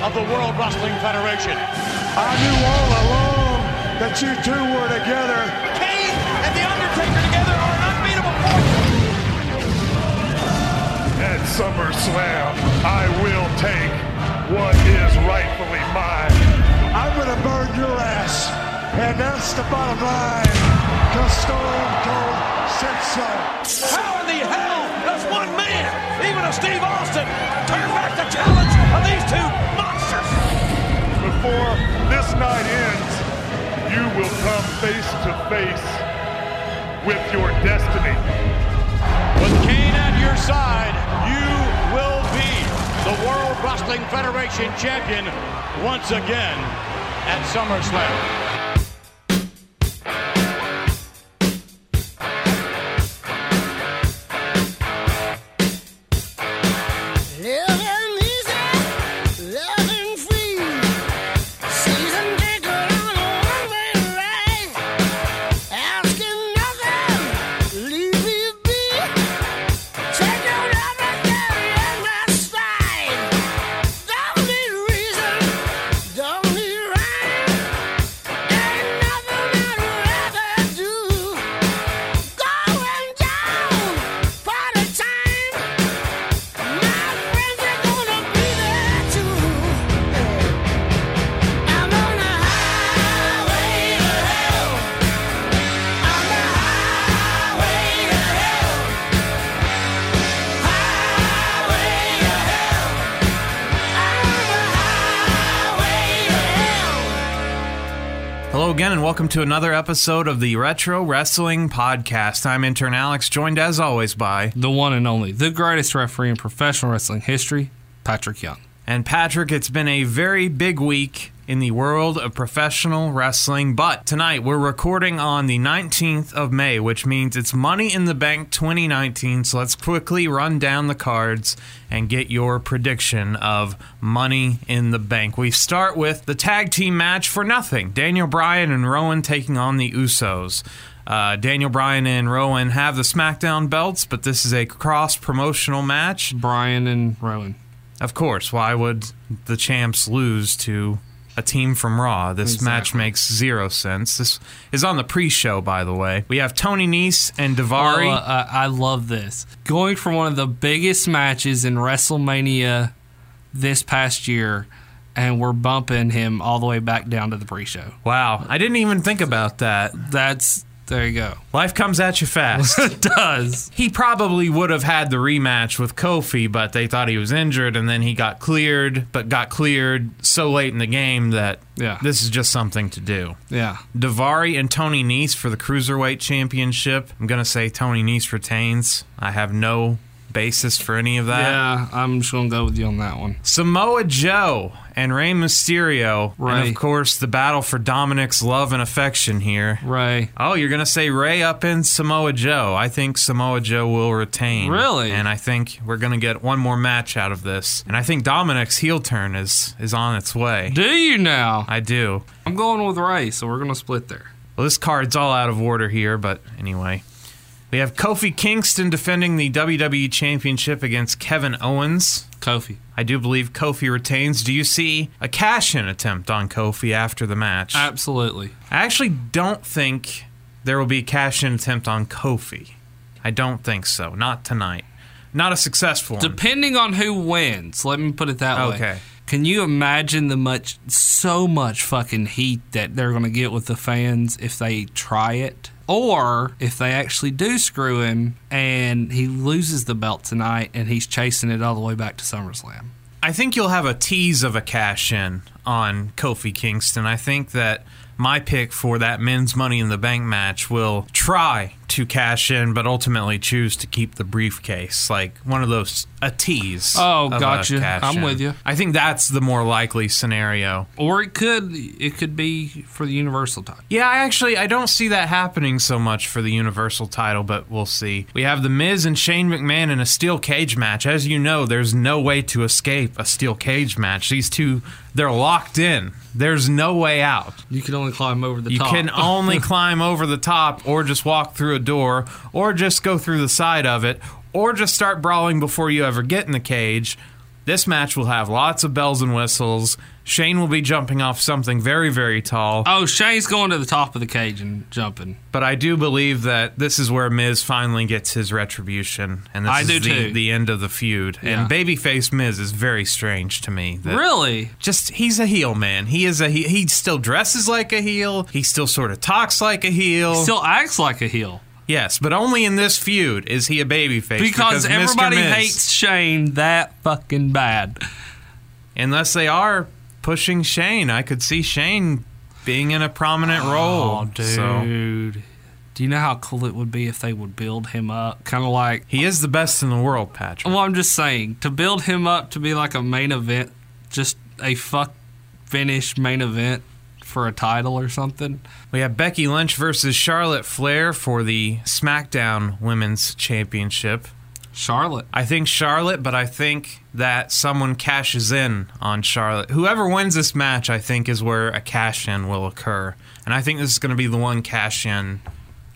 of the World Wrestling Federation. I knew all along that you two were together. Kane and The Undertaker together are an unbeatable force. At SummerSlam, I will take what is rightfully mine. I'm gonna burn your ass. And that's the bottom line. Cause Stone Cold said so. How in the hell does one man, even a Steve Austin, turn back the challenge of these two monsters? Before this night ends, you will come face to face with your destiny. With Kane at your side, you will be the World Wrestling Federation champion once again at SummerSlam. Welcome to another episode of the Retro Wrestling Podcast. I'm intern Alex, joined as always by the one and only, the greatest referee in professional wrestling history, Patrick Young. and Patrick. It's been a very big week in the world of professional wrestling, but tonight we're recording on the 19th of May, which means it's Money in the Bank 2019. So let's quickly run down the cards and get your prediction of Money in the Bank. We start with the tag team match for nothing Daniel Bryan and Rowan taking on the Usos. Uh, Daniel Bryan and Rowan have the SmackDown belts, but this is a cross promotional match. Bryan and Rowan. Of course, why would the champs lose to a team from Raw? This match makes zero sense. This is on the pre-show, by the way. We have Tony Nese and Daivari. Well, uh, I love this. Going from one of the biggest matches in WrestleMania this past year, and we're bumping him all the way back down to the pre-show. wow, I didn't even think about that. That's there you go. Life comes at you fast. It does. he probably would have had the rematch with Kofi, but they thought he was injured, and then he got cleared, but got cleared so late in the game that Yeah. this is just something to do. Yeah. Daivari and Tony Nese for the Cruiserweight Championship. I'm going to say Tony Nese retains. I have no basis for any of that. Yeah, I'm just gonna go with you on that one. Samoa Joe and Rey Mysterio. And Right. of course, the battle for Dominic's love and affection here. Rey. Oh, you're to say Rey up in Samoa Joe. I think Samoa Joe will retain. Really? And I think we're to get one more match out of this. And I think Dominic's heel turn is is on its way. Do you now? I do. I'm going with Rey, so we're gonna split there. Well, this card's all out of order here, but anyway. We have Kofi Kingston defending the WWE Championship against Kevin Owens. Kofi. I do believe Kofi retains. Do you see a cash in attempt on Kofi after the match? Absolutely. I actually don't think there will be a cash in attempt on Kofi. I don't think so. Not tonight. Not a successful one. Depending on who wins, let me put it that way. Okay. Can you imagine the much, so much fucking heat that they're going to get with the fans if they try it? Or if they actually do screw him and he loses the belt tonight and he's chasing it all the way back to SummerSlam? I think you'll have a tease of a cash in on Kofi Kingston. I think that my pick for that men's Money in the Bank match will try to cash in, but ultimately choose to keep the briefcase, like one of those a tease. Oh, gotcha. I'm in. with you. I think that's the more likely scenario. Or it could it could be for the Universal title. Yeah, I actually I don't see that happening so much for the Universal title, but we'll see. We have The Miz and Shane McMahon in a steel cage match. As you know, there's no way to escape a steel cage match. These two, they're locked in. There's no way out. You can only climb over the You top. can only climb over the top, or just walk through a door, or just go through the side of it, or just start brawling before you ever get in the cage. This match will have lots of bells and whistles. Shane will be jumping off something very, very tall. Oh, Shane's going to the top of the cage and jumping. But I do believe that this is where Miz finally gets his retribution, and this I is do the, too. the end of the feud. Yeah. And babyface Miz is very strange to me. that- Really? Just he's a heel man. He is a he, he still dresses like a heel. He still sort of talks like a heel. Still acts like a heel. Yes, but only in this feud is he a babyface Because, Mr. everybody Miz- hates Shane that fucking bad. unless they are pushing Shane. I could see Shane being in a prominent oh, role. Oh, dude. So Do you know how cool it would be if they would build him up? Kind of like. he is the best in the world, Patrick. Well, I'm just saying to build him up to be like a main event, just a fuck finish main event for a title or something. We have Becky Lynch versus Charlotte Flair for the SmackDown Women's Championship. Charlotte. I think Charlotte, but I think that someone cashes in on Charlotte. Whoever wins this match, I think, is where a cash in will occur. And I think this is going to be the one cash in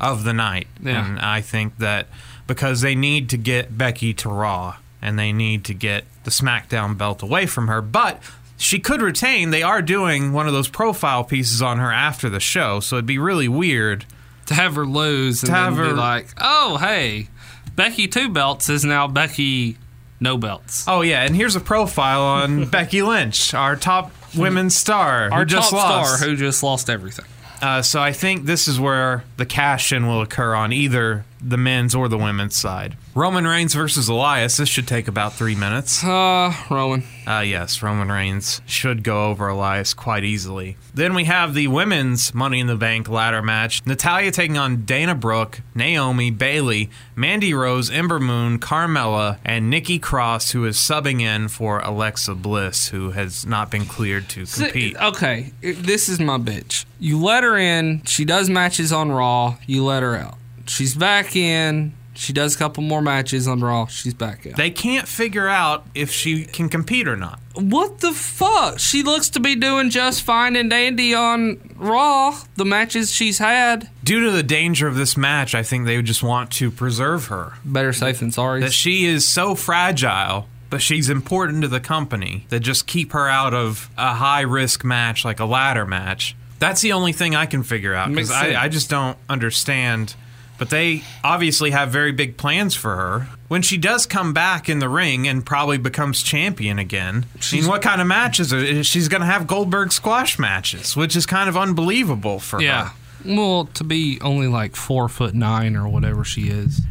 of the night. Yeah. And I think that because they need to get Becky to Raw and they need to get the SmackDown belt away from her, but she could retain. They are doing one of those profile pieces on her after the show, so it'd be really weird. To have her lose and have be her- like, oh, hey, Becky two belts is now Becky no belts. Oh yeah, and here's a profile on Becky Lynch, our top women's star, Our just top lost. star who just lost everything. Uh, so I think this is where the cash in will occur on either the men's or the women's side. Roman Reigns versus Elias. This should take about three minutes. Uh, Rowan. Uh, yes, Roman Reigns should go over Elias quite easily. Then we have the women's Money in the Bank ladder match. Natalya taking on Dana Brooke, Naomi, Bayley, Mandy Rose, Ember Moon, Carmella, and Nikki Cross, who is subbing in for Alexa Bliss, who has not been cleared to compete. Okay, this is my bitch. You let her in. She does matches on Raw. You let her out. She's back in. She does a couple more matches on Raw. She's back out. They can't figure out if she can compete or not. what the fuck? She looks to be doing just fine and dandy on Raw. The matches she's had. Due to the danger of this match, I think they would just want to preserve her. Better safe than sorry. That she is so fragile, but she's important to the company that just keep her out of a high risk match like a ladder match. That's the only thing I can figure out because I, I just don't understand. But they obviously have very big plans for her. When she does come back in the ring and probably becomes champion again, I mean, what kind of matches? Are, she's going to have Goldberg squash matches, which is kind of unbelievable for her. yeah. her. Well, to be only like four foot nine or whatever she is.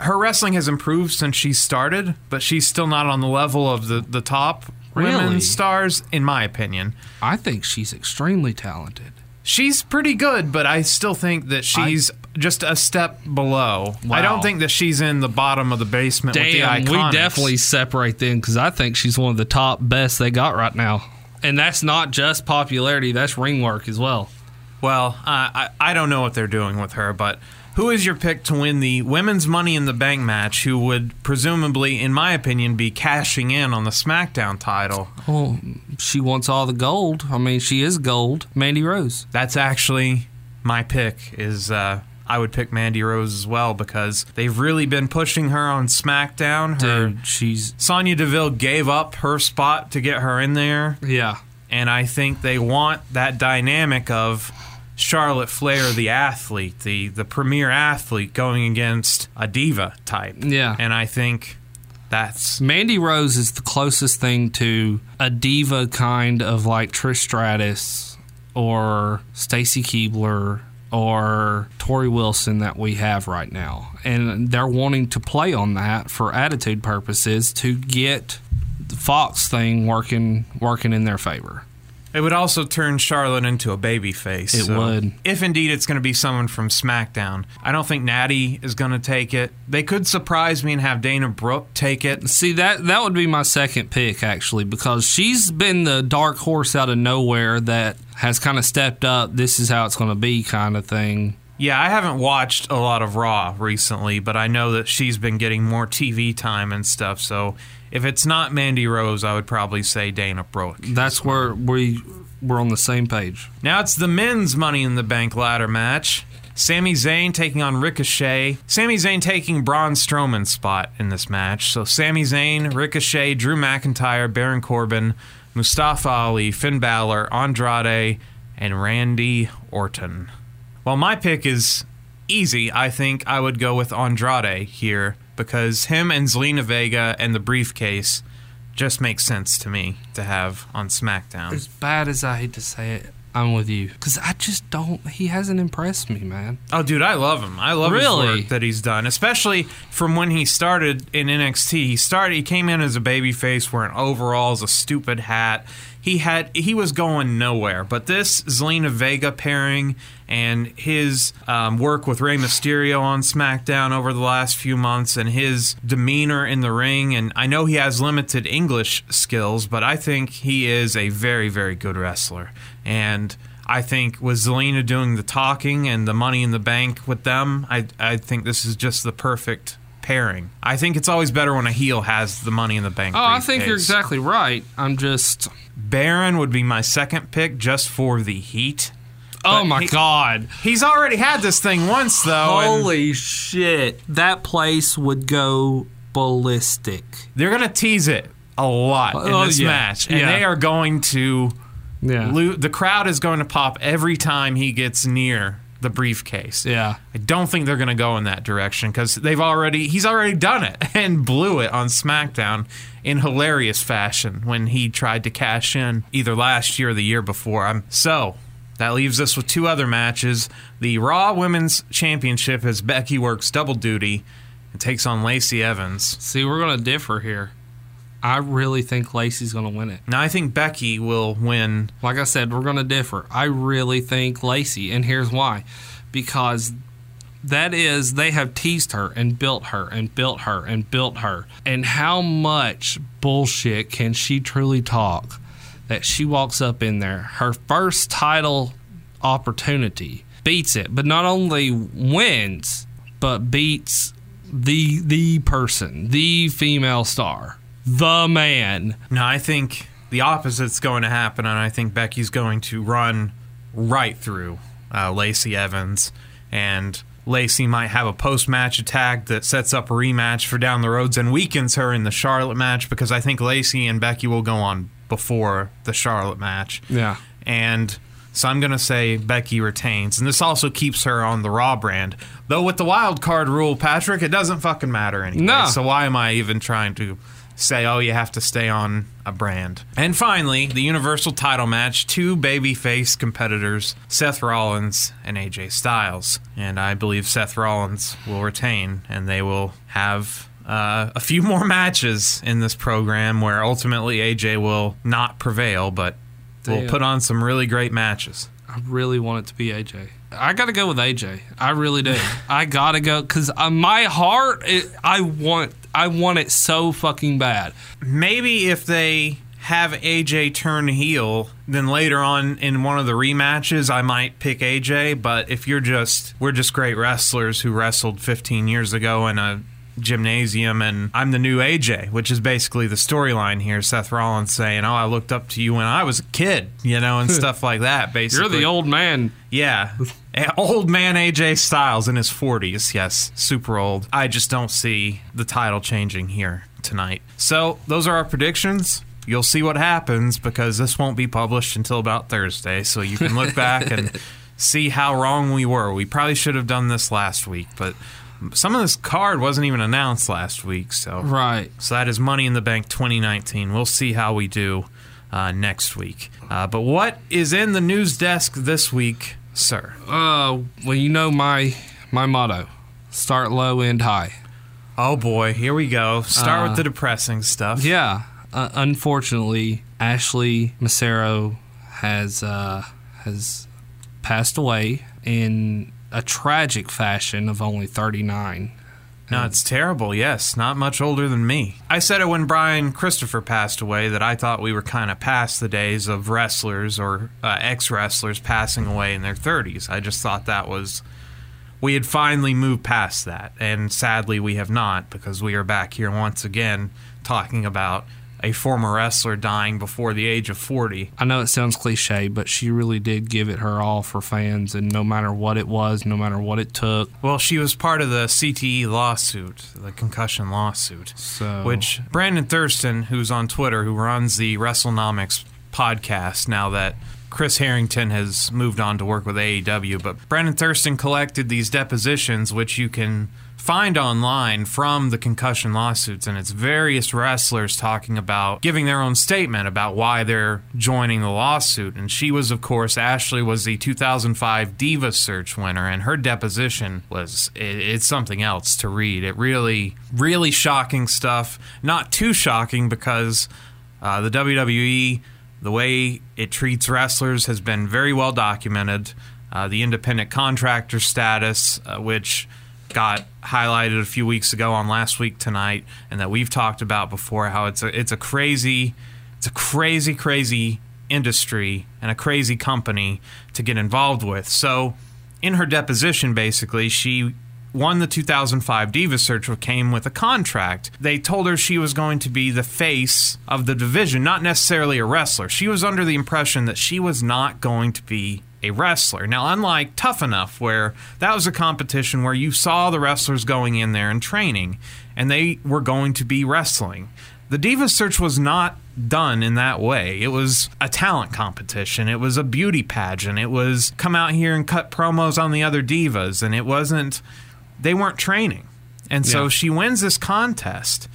her wrestling has improved since she started, but she's still not on the level of the, the top Really? women stars, in my opinion. I think she's extremely talented. She's pretty good, but I still think that she's just a step below. I don't think that she's in the bottom of the basement with the Damn, IIconics. we definitely separate them because I think she's one of the top best they got right now. And that's not just popularity; that's ring work as well. Well, uh, I I don't know what they're doing with her, but who is your pick to win the women's Money in the Bank match? Who would presumably, in my opinion, be cashing in on the SmackDown title? Well, she wants all the gold. I mean, she is gold. Mandy Rose. That's actually my pick. Is uh, I would pick Mandy Rose as well because they've really been pushing her on SmackDown. Her Dude, she's Sonya Deville gave up her spot to get her in there, yeah. and I think they want that dynamic of Charlotte Flair, the athlete, the the premier athlete, going against a diva type. Yeah. and I think that's Mandy Rose is the closest thing to a diva kind of like Trish Stratus or Stacy Keibler or Torrie Wilson that we have right now. And they're wanting to play on that for attitude purposes to get the Fox thing working working in their favor. It would also turn Charlotte into a baby face. It would. If indeed it's going to be someone from SmackDown. I don't think Natty is going to take it. They could surprise me and have Dana Brooke take it. See that that would be my second pick actually because she's been the dark horse out of nowhere that has kind of stepped up. This is how it's going to be, kind of thing. Yeah, I haven't watched a lot of Raw recently, but I know that she's been getting more TV time and stuff. So if it's not Mandy Rose, I would probably say Dana Brooke. That's where we we're on the same page. Now it's the men's Money in the Bank ladder match. Sami Zayn taking on Ricochet. Sami Zayn taking Braun Strowman's spot in this match. So Sami Zayn, Ricochet, Drew McIntyre, Baron Corbin, Mustafa Ali, Finn Balor, Andrade, and Randy Orton. Well, my pick is easy. I think I would go with Andrade here because him and Zelina Vega and the briefcase just makes sense to me to have on SmackDown. As bad as I hate to say it, I'm with you because I just don't. He hasn't impressed me, man. Oh, dude, I love him. I love Really? his work that he's done, especially from when he started in NXT. He started. He came in as a babyface, wearing overalls, a stupid hat. He had. He was going nowhere. But this Zelina Vega pairing and his um, work with Rey Mysterio on SmackDown over the last few months, and his demeanor in the ring, and I know he has limited English skills, but I think he is a very, very good wrestler, and. I think with Zelina doing the talking and the money in the bank with them, I I think this is just the perfect pairing. I think it's always better when a heel has the money in the bank. Oh, I think you're briefcase. exactly right. I'm just. Baron would be my second pick just for the heat. Oh But my he- god! He's already had this thing once though. and Holy shit! That place would go ballistic. they're gonna tease it a lot in Oh, this yeah. match, and Yeah. they are going to. Yeah. lo- the crowd is going to pop every time he gets near the briefcase. Yeah. I don't think they're going to go in that direction because they've already he's already done it and blew it on SmackDown in hilarious fashion when he tried to cash in either last year or the year before. I'm so that leaves us with two other matches. The Raw Women's Championship as Becky works double duty and takes on Lacey Evans. See, we're gonna differ here. I really think Lacey's gonna win it. Now I think Becky will win. Like I said, we're gonna differ. I really think Lacey, and here's why: because that is they have teased her and built her and built her and built her, and how much bullshit can she truly talk that she walks up in there, her first title opportunity, beats it, but not only wins, but beats the the person, the female star, the man. No, I think the opposite's going to happen, and I think Becky's going to run right through uh, Lacey Evans, and Lacey might have a post-match attack that sets up a rematch for down the roads and weakens her in the Charlotte match because I think Lacey and Becky will go on before the Charlotte match. Yeah. And so I'm going to say Becky retains. And this also keeps her on the Raw brand. Though with the wild card rule, Patrick, it doesn't fucking matter anyway. No. So why am I even trying to say, oh, you have to stay on a brand? And finally, the Universal title match two babyface competitors, Seth Rollins and AJ Styles. And I believe Seth Rollins will retain, and they will have. Uh, a few more matches in this program where ultimately AJ will not prevail, but will put on some really great matches. I really want it to be AJ. I got to go with AJ. I really do. I got to go because my heart, it, I want, I want it so fucking bad. Maybe if they have AJ turn heel, then later on in one of the rematches, I might pick AJ. But if you're just, we're just great wrestlers who wrestled 15 years ago in a gymnasium and I'm the new AJ, which is basically the storyline here. Seth Rollins saying, Oh, I looked up to you when I was a kid, you know, and stuff like that, basically. You're the old man. Yeah. Old man AJ Styles in his 40s. Yes, super old. I just don't see the title changing here tonight. So, those are our predictions. You'll see what happens because this won't be published until about Thursday. So, you can look back and see how wrong we were. We probably should have done this last week, but some of this card wasn't even announced last week. So, Right. so that is Money in the Bank 2019. We'll see how we do uh, next week. Uh, but what is in the news desk this week, sir? Uh, well, you know my my motto: start low, end high. Oh boy, here we go. Start with Uh, the depressing stuff. Yeah. Uh, unfortunately, Ashley Massaro has uh, has passed away in a tragic fashion of only 39. No, it's terrible. Yes, not much older than me. I said it when Brian Christopher passed away that I thought we were kind of past the days of wrestlers or uh, ex wrestlers passing away in their 30s. I just thought that was. We had finally moved past that, and sadly, we have not because we are back here once again talking about a former wrestler dying before the age of 40. I know it sounds cliche, but she really did give it her all for fans, and no matter what it was, no matter what it took. Well, she was part of the CTE lawsuit, the concussion lawsuit. So which Brandon Thurston, who's on Twitter, who runs the WrestleNomics podcast now that Chris Harrington has moved on to work with AEW, but Brandon Thurston collected these depositions, which you can find online from the concussion lawsuits, and it's various wrestlers talking about giving their own statement about why they're joining the lawsuit. And she was, of course, Ashley was the 2005 Diva Search winner, and her deposition was it, it's something else to read. It really, really shocking stuff. Not too shocking because uh, the WWE, the way it treats wrestlers, has been very well documented. Uh, the independent contractor status, uh, which got highlighted a few weeks ago on last week tonight, and that we've talked about before, how it's a it's a crazy, it's a crazy, crazy industry and a crazy company to get involved with. So, in her deposition, basically, she won the 2005 Diva Search, which came with a contract. They told her she was going to be the face of the division, not necessarily a wrestler. She was under the impression that she was not going to be a wrestler. Now, unlike Tough Enough, where that was a competition where you saw the wrestlers going in there and training, and they were going to be wrestling. The Diva Search was not done in that way. It was a talent competition. It was a beauty pageant. It was come out here and cut promos on the other divas, and it wasn't. They weren't training, and so Yeah. she wins this contest,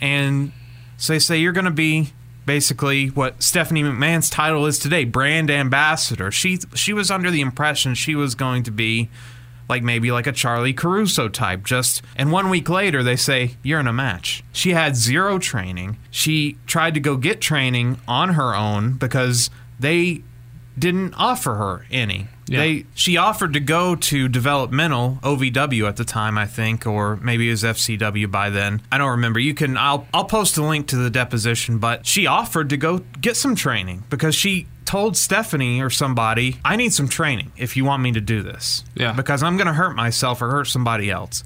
and so they say you're going to be basically what Stephanie McMahon's title is today, brand ambassador. She she was under the impression she was going to be like maybe like a Charly Caruso type just and one week later they say you're in a match. She had zero training. She tried to go get training on her own because they didn't offer her any. Yeah. They she offered to go to developmental OVW at the time, I think, or maybe it was FCW by then. I don't remember. You can I'll I'll post a link to the deposition, but she offered to go get some training because she told Stephanie or somebody, "I need some training if you want me to do this." Yeah. Because I'm going to hurt myself or hurt somebody else.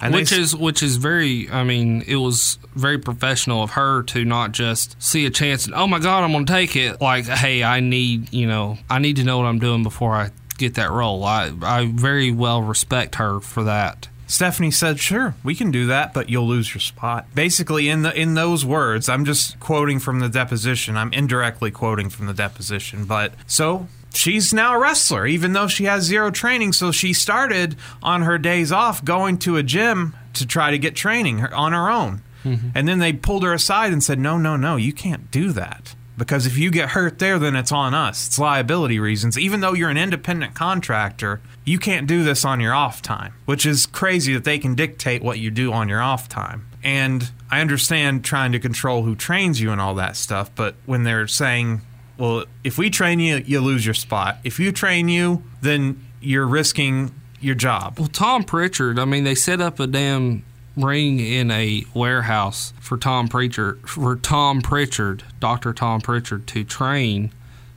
And which is which is very i mean it was very professional of her to not just see a chance and oh my god i'm gonna take it like hey i need you know i need to know what i'm doing before i get that role i i very well respect her for that Stephanie said, "Sure, we can do that, but you'll lose your spot." Basically, in the in those words, I'm just quoting from the deposition. I'm indirectly quoting from the deposition, but so she's now a wrestler, even though she has zero training. So she started on her days off going to a gym to try to get training on her own, mm-hmm. and then they pulled her aside and said, "No, no, no, you can't do that." Because if you get hurt there, then it's on us. It's liability reasons. Even though you're an independent contractor, you can't do this on your off time, which is crazy that they can dictate what you do on your off time. And I understand trying to control who trains you and all that stuff, but when they're saying, well, if we train you, you lose your spot. If you train you, then you're risking your job. well tom prichard i mean they set up a damn ring in a warehouse for tom prichard for tom prichard dr tom prichard to train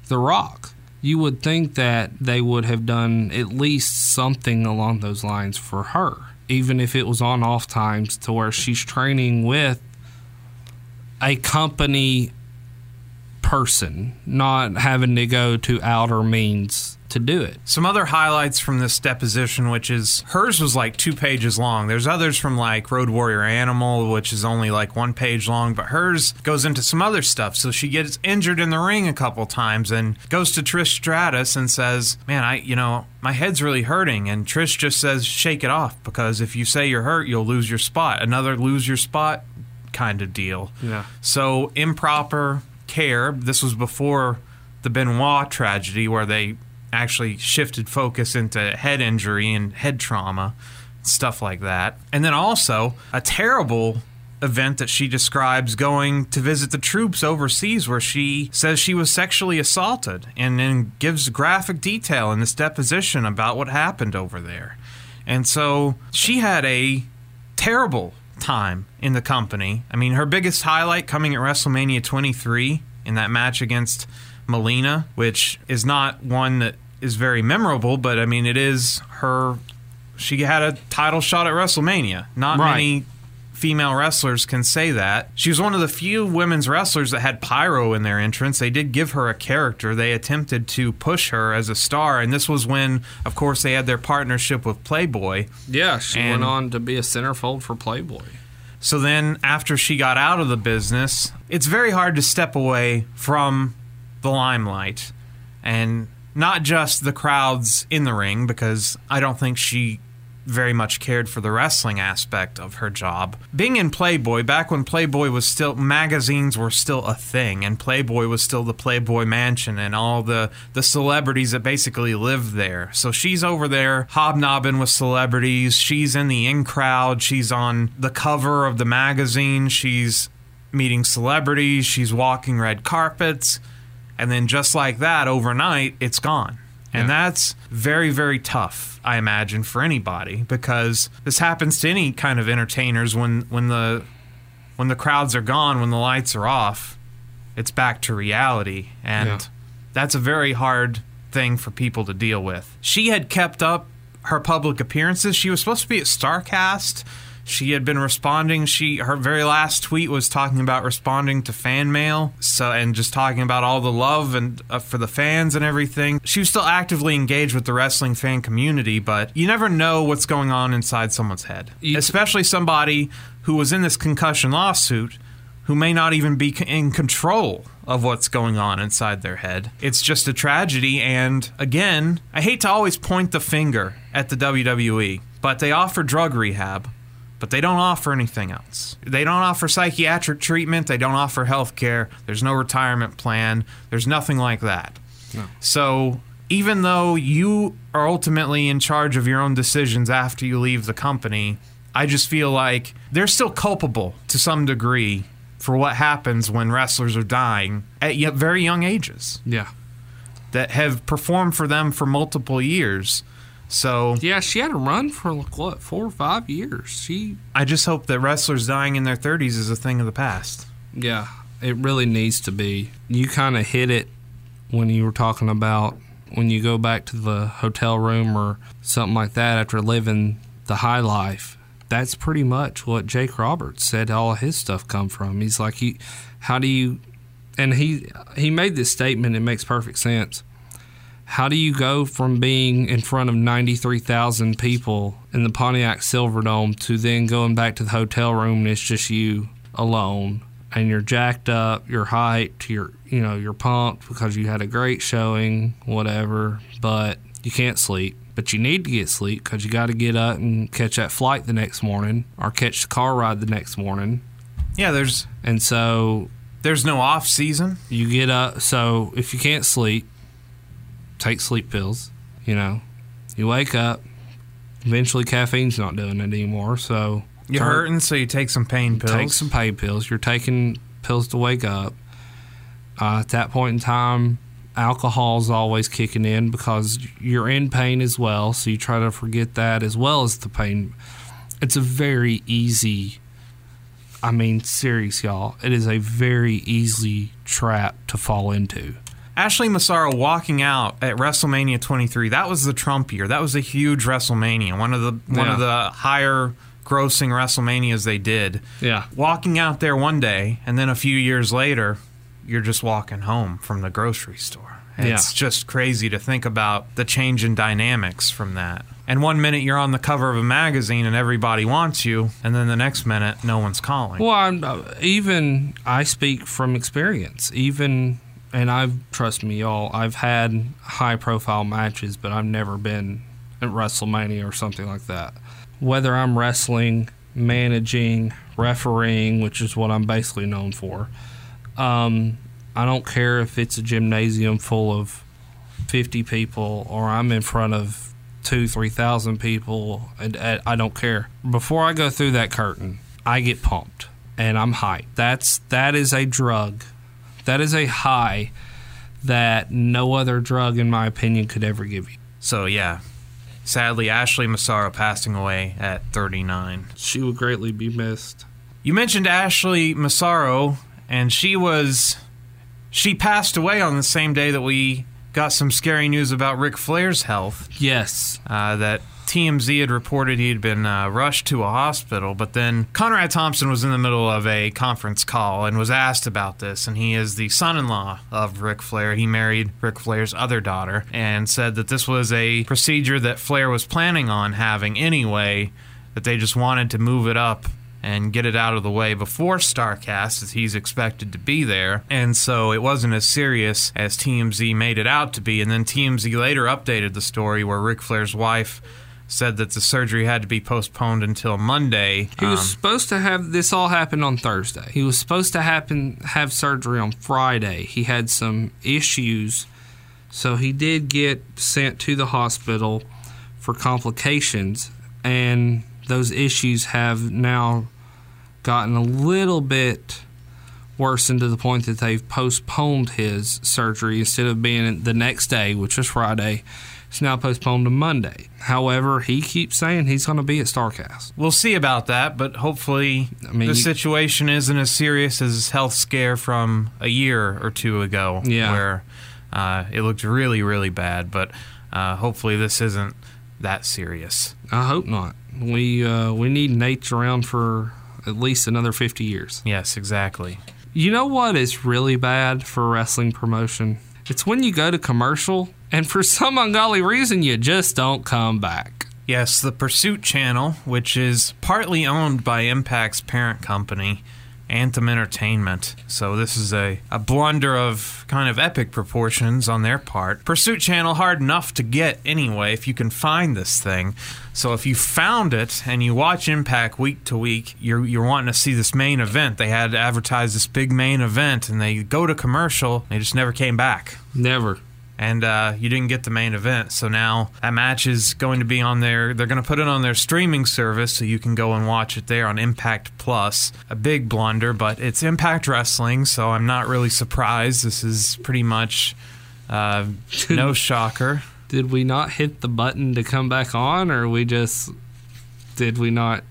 the rock you would think that they would have done at least something along those lines for her, even if it was on off times to where she's training with a company person, not having to go to outer means to do it. Some other highlights from this deposition, which is hers was like two pages long. There's others from like Road Warrior Animal, which is only like one page long, but hers goes into some other stuff. So she gets injured in the ring a couple times and goes to Trish Stratus and says, Man, I, you know, my head's really hurting. And Trish just says, Shake it off because if you say you're hurt, you'll lose your spot. Another lose your spot kind of deal. Yeah. So improper care. This was before the Benoit tragedy, where they actually shifted focus into head injury and head trauma, stuff like that. And then also a terrible event that she describes going to visit the troops overseas where she says she was sexually assaulted and then gives graphic detail in this deposition about what happened over there. And so she had a terrible time in the company. I mean, her biggest highlight coming at WrestleMania 23 in that match against Melina, which is not one that is very memorable, but I mean, it is her. She had a title shot at WrestleMania. Not Right. many female wrestlers can say that. She was one of the few women's wrestlers that had pyro in their entrance. They did give her a character. They attempted to push her as a star, and this was when, of course, they had their partnership with Playboy. Yeah, she And- went on to be a centerfold for Playboy. So then, after she got out of the business, it's very hard to step away from the limelight and not just the crowds in the ring, because I don't think she very much cared for the wrestling aspect of her job. Being in Playboy, back when Playboy was still, magazines were still a thing, and Playboy was still the Playboy Mansion and all the, the celebrities that basically lived there. So she's over there hobnobbing with celebrities. She's in the in crowd. She's on the cover of the magazine. She's meeting celebrities. She's walking red carpets. And then just like that, overnight, it's gone. And Yeah. that's very, very tough, I imagine, for anybody because this happens to any kind of entertainers when when the when the crowds are gone, when the lights are off, it's back to reality. And Yeah. that's a very hard thing for people to deal with. She had kept up her public appearances. She was supposed to be at Starrcast. She had been responding. She her very last tweet was talking about responding to fan mail, so and just talking about all the love and uh, for the fans and everything. She was still actively engaged with the wrestling fan community, but you never know what's going on inside someone's head, You- especially somebody who was in this concussion lawsuit who may not even be in control of what's going on inside their head. It's just a tragedy. And again, I hate to always point the finger at the WWE, but they offer drug rehab, but they don't offer anything else. They don't offer psychiatric treatment, they don't offer health care, there's no retirement plan, there's nothing like that. So even though you are ultimately in charge of your own decisions after you leave the company, I just feel like they're still culpable to some degree for what happens when wrestlers are dying at y- very young ages Yeah. that have performed for them for multiple years. So Yeah, she had a run for like, what, four or five years. She I just hope that wrestlers dying in their 30s is a thing of the past. Yeah, it really needs to be. You kind of hit it when you were talking about when you go back to the hotel room or something like that after living the high life. That's pretty much what Jake Roberts said all his stuff come from. He's like, he, how do you, and he he made this statement. It makes perfect sense. How do you go from being in front of 93,000 people in the Pontiac Silverdome to then going back to the hotel room and it's just you alone and you're jacked up, you're hyped, you're you know, you're pumped because you had a great showing, whatever, but you can't sleep. But you need to get sleep because you got to get up and catch that flight the next morning or catch the car ride the next morning. Yeah, there's And so there's no off season. you get up. So if you can't sleep, take sleep pills. You know, you wake up. Eventually, caffeine's not doing it anymore. So You're turn- hurting, so you take some pain pills. Take some pain pills. You're taking pills to wake up. Uh, at that point in time, alcohol's always kicking in because you're in pain as well. So you try to forget that as well as the pain. It's a very easy. I mean, serious, y'all. It is a very easy trap to fall into. Ashley Massaro walking out at WrestleMania 23. That was the Trump year. That was a huge WrestleMania. One of the one Yeah. of the higher grossing WrestleManias they did. Yeah. Walking out there one day and then a few years later, you're just walking home from the grocery store. Yeah. It's just crazy to think about the change in dynamics from that. And one minute you're on the cover of a magazine and everybody wants you, and then the next minute no one's calling. Well, I'm, uh, even I speak from experience. Even and I've trust me, y'all. I've had high profile matches, but I've never been at WrestleMania or something like that. Whether I'm wrestling, managing, refereeing, which is what I'm basically known for. Um, I don't care if it's a gymnasium full of 50 people or I'm in front of two, 3,000 people. And I don't care. Before I go through that curtain, I get pumped. and I'm hyped. That's that is a drug. That is a high that no other drug, in my opinion, could ever give you. So yeah, sadly, Ashley Massaro passing away at 39. She would greatly be missed. You mentioned Ashley Massaro, and she was she passed away on the same day that we got some scary news about Ric Flair's health. Yes, Uh, that TMZ had reported he had been uh, rushed to a hospital, but then Conrad Thompson was in the middle of a conference call and was asked about this. And he is the son in law of Ric Flair. He married Ric Flair's other daughter and said that this was a procedure that Flair was planning on having anyway, that they just wanted to move it up and get it out of the way before Starrcast, as he's expected to be there. And so it wasn't as serious as TMZ made it out to be. And then TMZ later updated the story where Ric Flair's wife said that the surgery had to be postponed until Monday. he was Um, supposed to have this all happen on Thursday. He was supposed to happen have surgery on Friday. He had some issues, so he did get sent to the hospital for complications, and those issues have now gotten a little bit worsened to the point that they've postponed his surgery instead of being the next day, which was Friday. It's now postponed to Monday. However, he keeps saying he's going to be at Starrcast. We'll see about that, but hopefully I mean, the you- situation isn't as serious as his health scare from a year or two ago, Yeah. where uh, it looked really, really bad. But uh, hopefully this isn't that serious. I hope not. We uh, we need Naitch around for at least another fifty years. Yes, exactly. You know what is really bad for wrestling promotion? It's when you go to commercial and for some ungodly reason you just don't come back. Yes, the Pursuit Channel, which is partly owned by Impact's parent company, Anthem Entertainment. So this is a, a blunder of kind of epic proportions on their part. Pursuit Channel, hard enough to get anyway if you can find this thing. So if you found it and you watch Impact week to week, you're, you're wanting to see this main event. They had advertised this big main event and they go to commercial, they just never came back Never. And uh, you didn't get the main event. So now that match is going to be on their. They're going to put it on their streaming service, so you can go and watch it there on Impact Plus. A big blunder, but it's Impact Wrestling, so I'm not really surprised. This is pretty much uh, no shocker. Did we not hit the button to come back on or we just did we not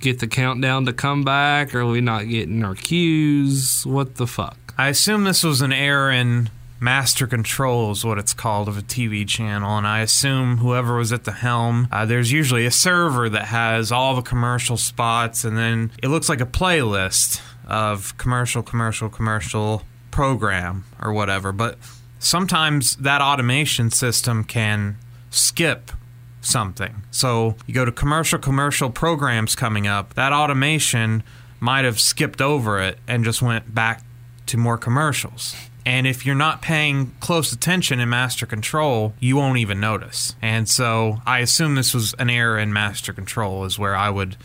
get the countdown to come back or are we not getting our cues? What the fuck? I assume this was an error in master control is what it's called of a TV channel, and I assume whoever was at the helm, uh, there's usually a server that has all the commercial spots, and then it looks like a playlist of commercial, commercial, commercial program or whatever. But sometimes that automation system can skip something. So you go to commercial, commercial programs coming up, that automation might have skipped over it and just went back to more commercials. And if you're not paying close attention in Master Control, you won't even notice. And so I assume this was an error in Master Control, is where I would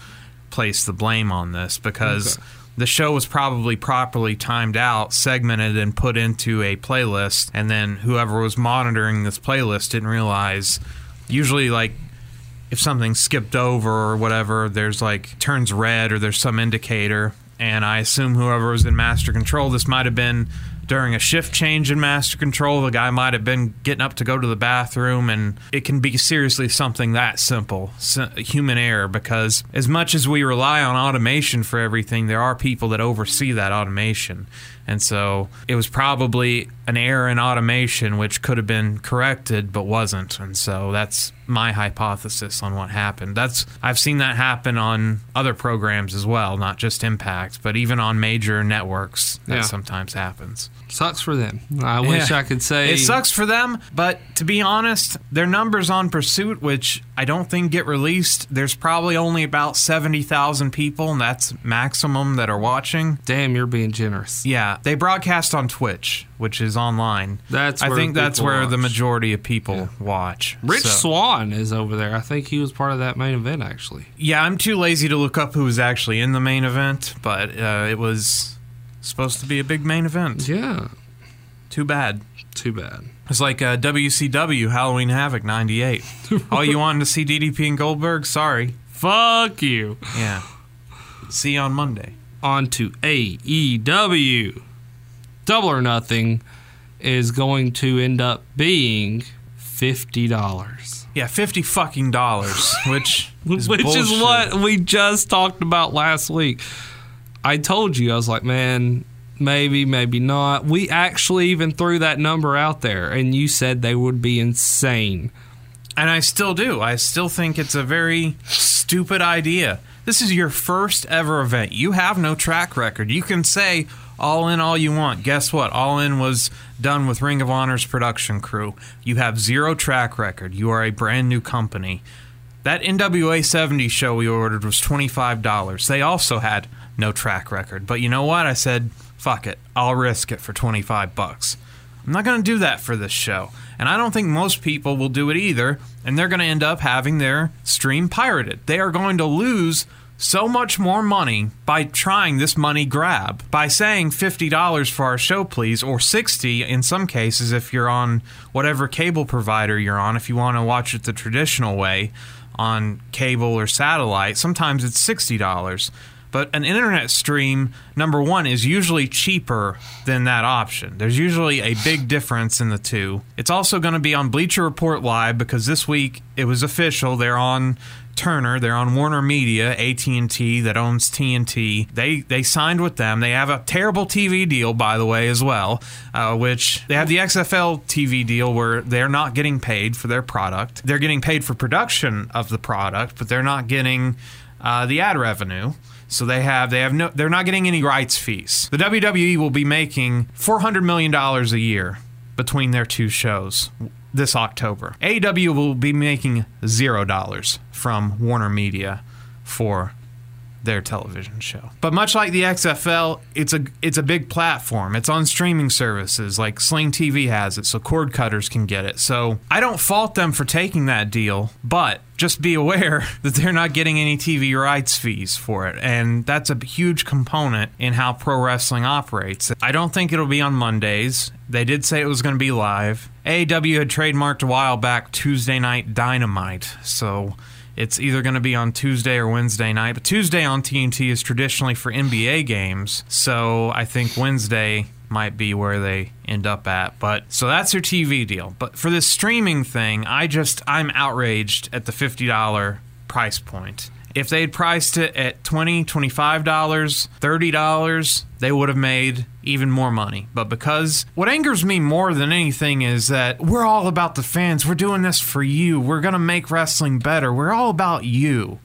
place the blame on this because the show was probably properly timed out, segmented, and put into a playlist. And then whoever was monitoring this playlist didn't realize. Usually, like if something skipped over or whatever, there's like turns red or there's some indicator. And I assume whoever was in master control, this might have been during a shift change in master control. The guy might have been getting up to go to the bathroom, and it can be seriously something that simple human error. Because as much as we rely on automation for everything, there are people that oversee that automation. And so it was probably an error in automation which could have been corrected but wasn't. And so that's my hypothesis on what happened. That's I've seen that happen on other programs as well, not just Impact, but even on major networks that Yeah. sometimes happens. Sucks for them. I wish I could say It sucks for them, but to be honest, their numbers on Pursuit, which I don't think get released, there's probably only about 70,000 people, and that's maximum that are watching. Damn, you're being generous. Yeah, they broadcast on Twitch, which is online. That's I think that's where the majority of people watch. Rich So- Swann is over there. I think he was part of that main event actually. Yeah, I'm too lazy to look up who was actually in the main event, but uh, it was supposed to be a big main event. Yeah. Too bad. Too bad. It's like uh, WCW Halloween Havoc '98. All you wanted to see DDP and Goldberg? Sorry. Fuck you. Yeah. See you on Monday. on to AEW. Double or Nothing is going to end up being fifty dollars, Yeah, fifty fucking dollars, which is which is what we just talked about last week. I told you I was like, man, maybe, maybe not. We actually even threw that number out there, and you said they would be insane. And I still do. I still think it's a very stupid idea. This is your first ever event. You have no track record. You can say all in all you want. Guess what? All in was done with Ring of Honor's production crew. You have zero track record. You are a brand new company. That NWA 70 show we ordered was $25. They also had no track record. But you know what? I said, fuck it. I'll risk it for 25 bucks. I'm not going to do that for this show. And I don't think most people will do it either. And they're going to end up having their stream pirated. They are going to lose so much more money by trying this money grab. By saying $50 for our show, please, or 60 in some cases if you're on whatever cable provider you're on, if you want to watch it the traditional way on cable or satellite. Sometimes it's $60. But an internet stream, number one, is usually cheaper than that option. There's usually a big difference in the two. It's also going to be on Bleacher Report Live because this week it was official. They're on Turner. They're on Warner Media, AT&T that owns TNT. They they signed with them. They have a terrible TV deal, by the way, as well. Uh, which they have the XFL TV deal where they're not getting paid for their product. They're getting paid for production of the product, but they're not getting uh, the ad revenue. So they have they have no they're not getting any rights fees. The WWE will be making four hundred million dollars a year between their two shows this October. AEW will be making zero dollars from Warner Media for their television show. But much like the XFL, it's a it's a big platform. It's on streaming services like Sling TV has it, so cord cutters can get it. So I don't fault them for taking that deal, but just be aware that they're not getting any TV rights fees for it, and that's a huge component in how pro wrestling operates. I don't think it'll be on Mondays. They did say it was going to be live. AEW had trademarked a while back Tuesday Night Dynamite, so it's either going to be on Tuesday or Wednesday night. But Tuesday on TNT is traditionally for NBA games, so I think Wednesday might be where they end up at. But so that's their TV deal. But for this streaming thing, I just I'm outraged at the fifty dollar price point. If they had priced it at $20, $25, $30, they would have made even more money. But because what angers me more than anything is that we're all about the fans. We're doing this for you. We're going to make wrestling better. We're all about you.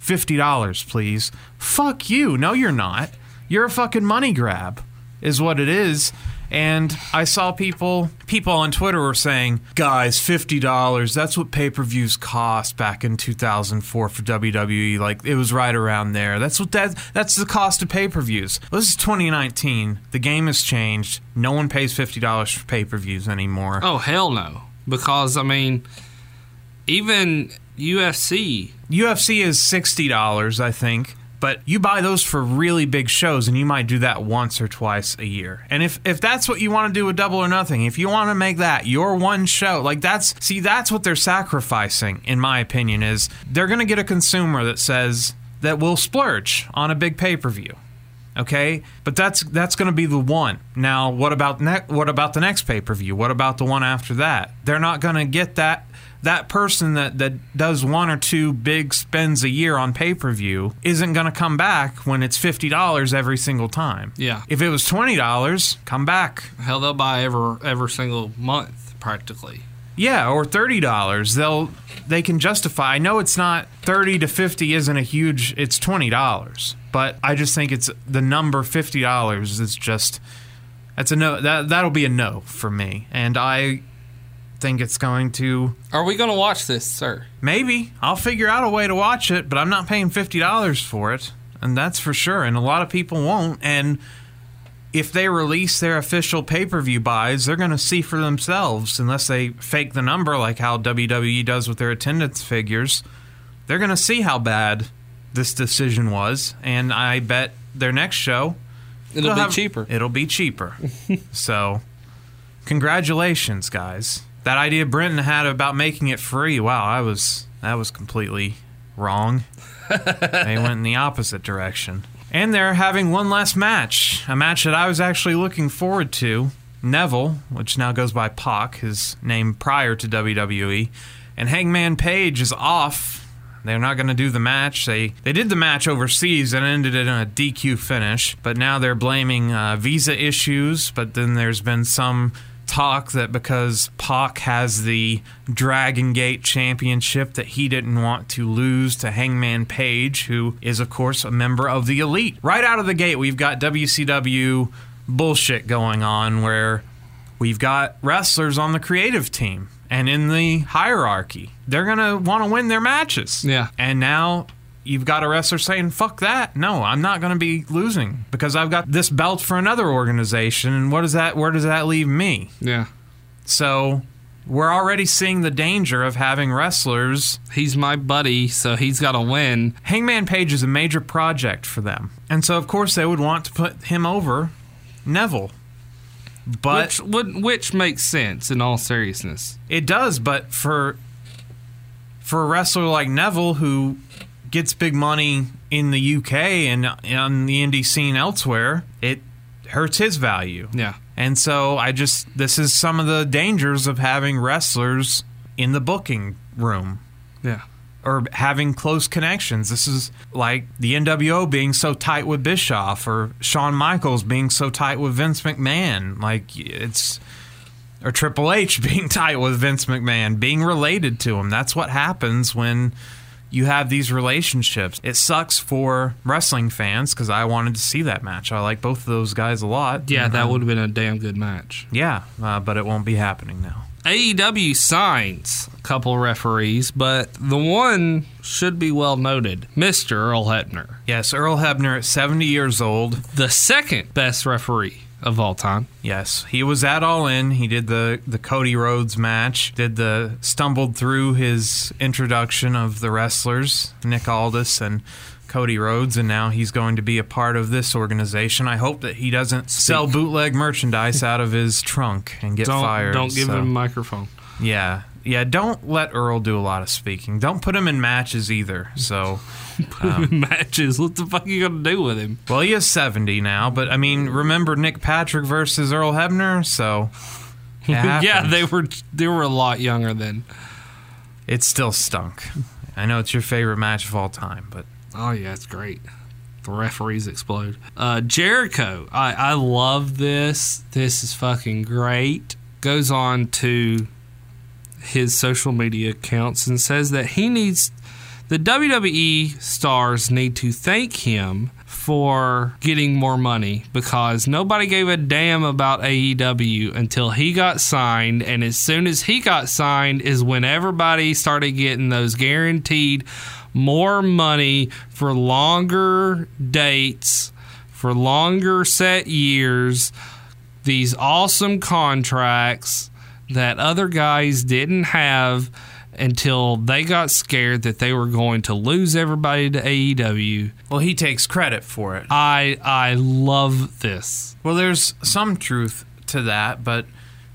$50, please. Fuck you. No, you're not. You're a fucking money grab, is what it is. And I saw people people on Twitter were saying, "Guys, fifty dollars. That's what pay per views cost back in two thousand four for WWE. Like it was right around there. That's what that that's the cost of pay per views. Well, this is twenty nineteen. The game has changed. No one pays fifty dollars for pay per views anymore. Oh hell no! Because I mean, even UFC. UFC is sixty dollars, I think. But you buy those for really big shows, and you might do that once or twice a year. And if if that's what you want to do with Double or Nothing, if you want to make that your one show, like that's see that's what they're sacrificing, in my opinion, is they're going to get a consumer that says that will splurge on a big pay per view. Okay, but that's that's going to be the one. Now, what about ne- what about the next pay per view? What about the one after that? They're not going to get that that person that, that does one or two big spends a year on pay per view isn't going to come back when it's fifty dollars every single time. Yeah. If it was twenty dollars, come back. Hell, they'll buy every every single month practically. Yeah, or thirty dollars. They'll they can justify. I know it's not thirty to fifty isn't a huge. It's twenty dollars, but I just think it's the number fifty dollars is just that's a no. That that'll be a no for me, and I think it's going to Are we going to watch this, sir? maybe I'll figure out a way to watch it, but I'm not paying fifty dollars for it, and that's for sure. And a lot of people won't. And if they release their official pay per view buys, they're going to see for themselves, unless they fake the number like how WWE does with their attendance figures. They're going to see how bad this decision was, and I bet their next show It'll be have- cheaper. It'll be cheaper. so, congratulations, guys. That idea Brenton had about making it free. Wow, I was that was completely wrong. they went in the opposite direction. And they're having one last match, a match that I was actually looking forward to. Neville, which now goes by Pac, his name prior to WWE, and Hangman Page is off. They're not going to do the match. They they did the match overseas and ended it in a DQ finish, but now they're blaming uh, visa issues. But then there's been some talk that because Pac has the Dragon Gate Championship, that he didn't want to lose to Hangman Page, who is of course a member of the Elite. Right out of the gate, we've got WCW bullshit going on where we've got wrestlers on the creative team and in the hierarchy. They're going to want to win their matches. Yeah. And now you've got a wrestler saying, fuck that. No, I'm not going to be losing because I've got this belt for another organization. And what does that, where does that leave me? Yeah. So we're already seeing the danger of having wrestlers. He's my buddy, so he's got to win. Hangman Page is a major project for them. And so, of course, they would want to put him over Neville. But which which makes sense in all seriousness. It does, but for for a wrestler like Neville who gets big money in the UK and on the indie scene elsewhere, it hurts his value. Yeah. And so I just this is some of the dangers of having wrestlers in the booking room Yeah. or having close connections. This is like the NWO being so tight with Bischoff or Shawn Michaels being so tight with Vince McMahon. Like it's or Triple H being tight with Vince McMahon, being related to him. That's what happens when you have these relationships. It sucks for wrestling fans because I wanted to see that match. I like both of those guys a lot. Yeah, that Um, would have been a damn good match. Yeah, uh, but it won't be happening now. AEW signs a couple referees, but the one should be well noted Mr. Earl Hebner, Yes, Earl Hebner at 70 years old. the second best referee of all time. Yes, he was at All In. He did the the Cody Rhodes match. Did the stumbled through his introduction of the wrestlers, Nick Aldis and Cody Rhodes, and now he's going to be a part of this organization. I hope that he doesn't sell bootleg merchandise out of his trunk and get Don't, fired. don't give so- him a microphone. Yeah, yeah. Don't let Earl do a lot of speaking. Don't put him in matches either. So. Matches. What the fuck are you going to do with him? Well, he is 70 now, but I mean, remember Nick Patrick versus Earl Hebner? So. yeah, they were they were a lot younger then. It still stunk. I know it's your favorite match of all time, but Oh yeah, it's great. The referees explode. Uh, Jericho, I, I love this. This is fucking great. Goes on to his social media accounts and says that he needs the WWE stars need to thank him for getting more money because nobody gave a damn about AEW until he got signed. And as soon as he got signed is when everybody started getting those guaranteed more money for longer dates for longer set years these awesome contracts that other guys didn't have until they got scared that they were going to lose everybody to AEW. well, he takes credit for it. I I love this. Well, there's some truth to that, but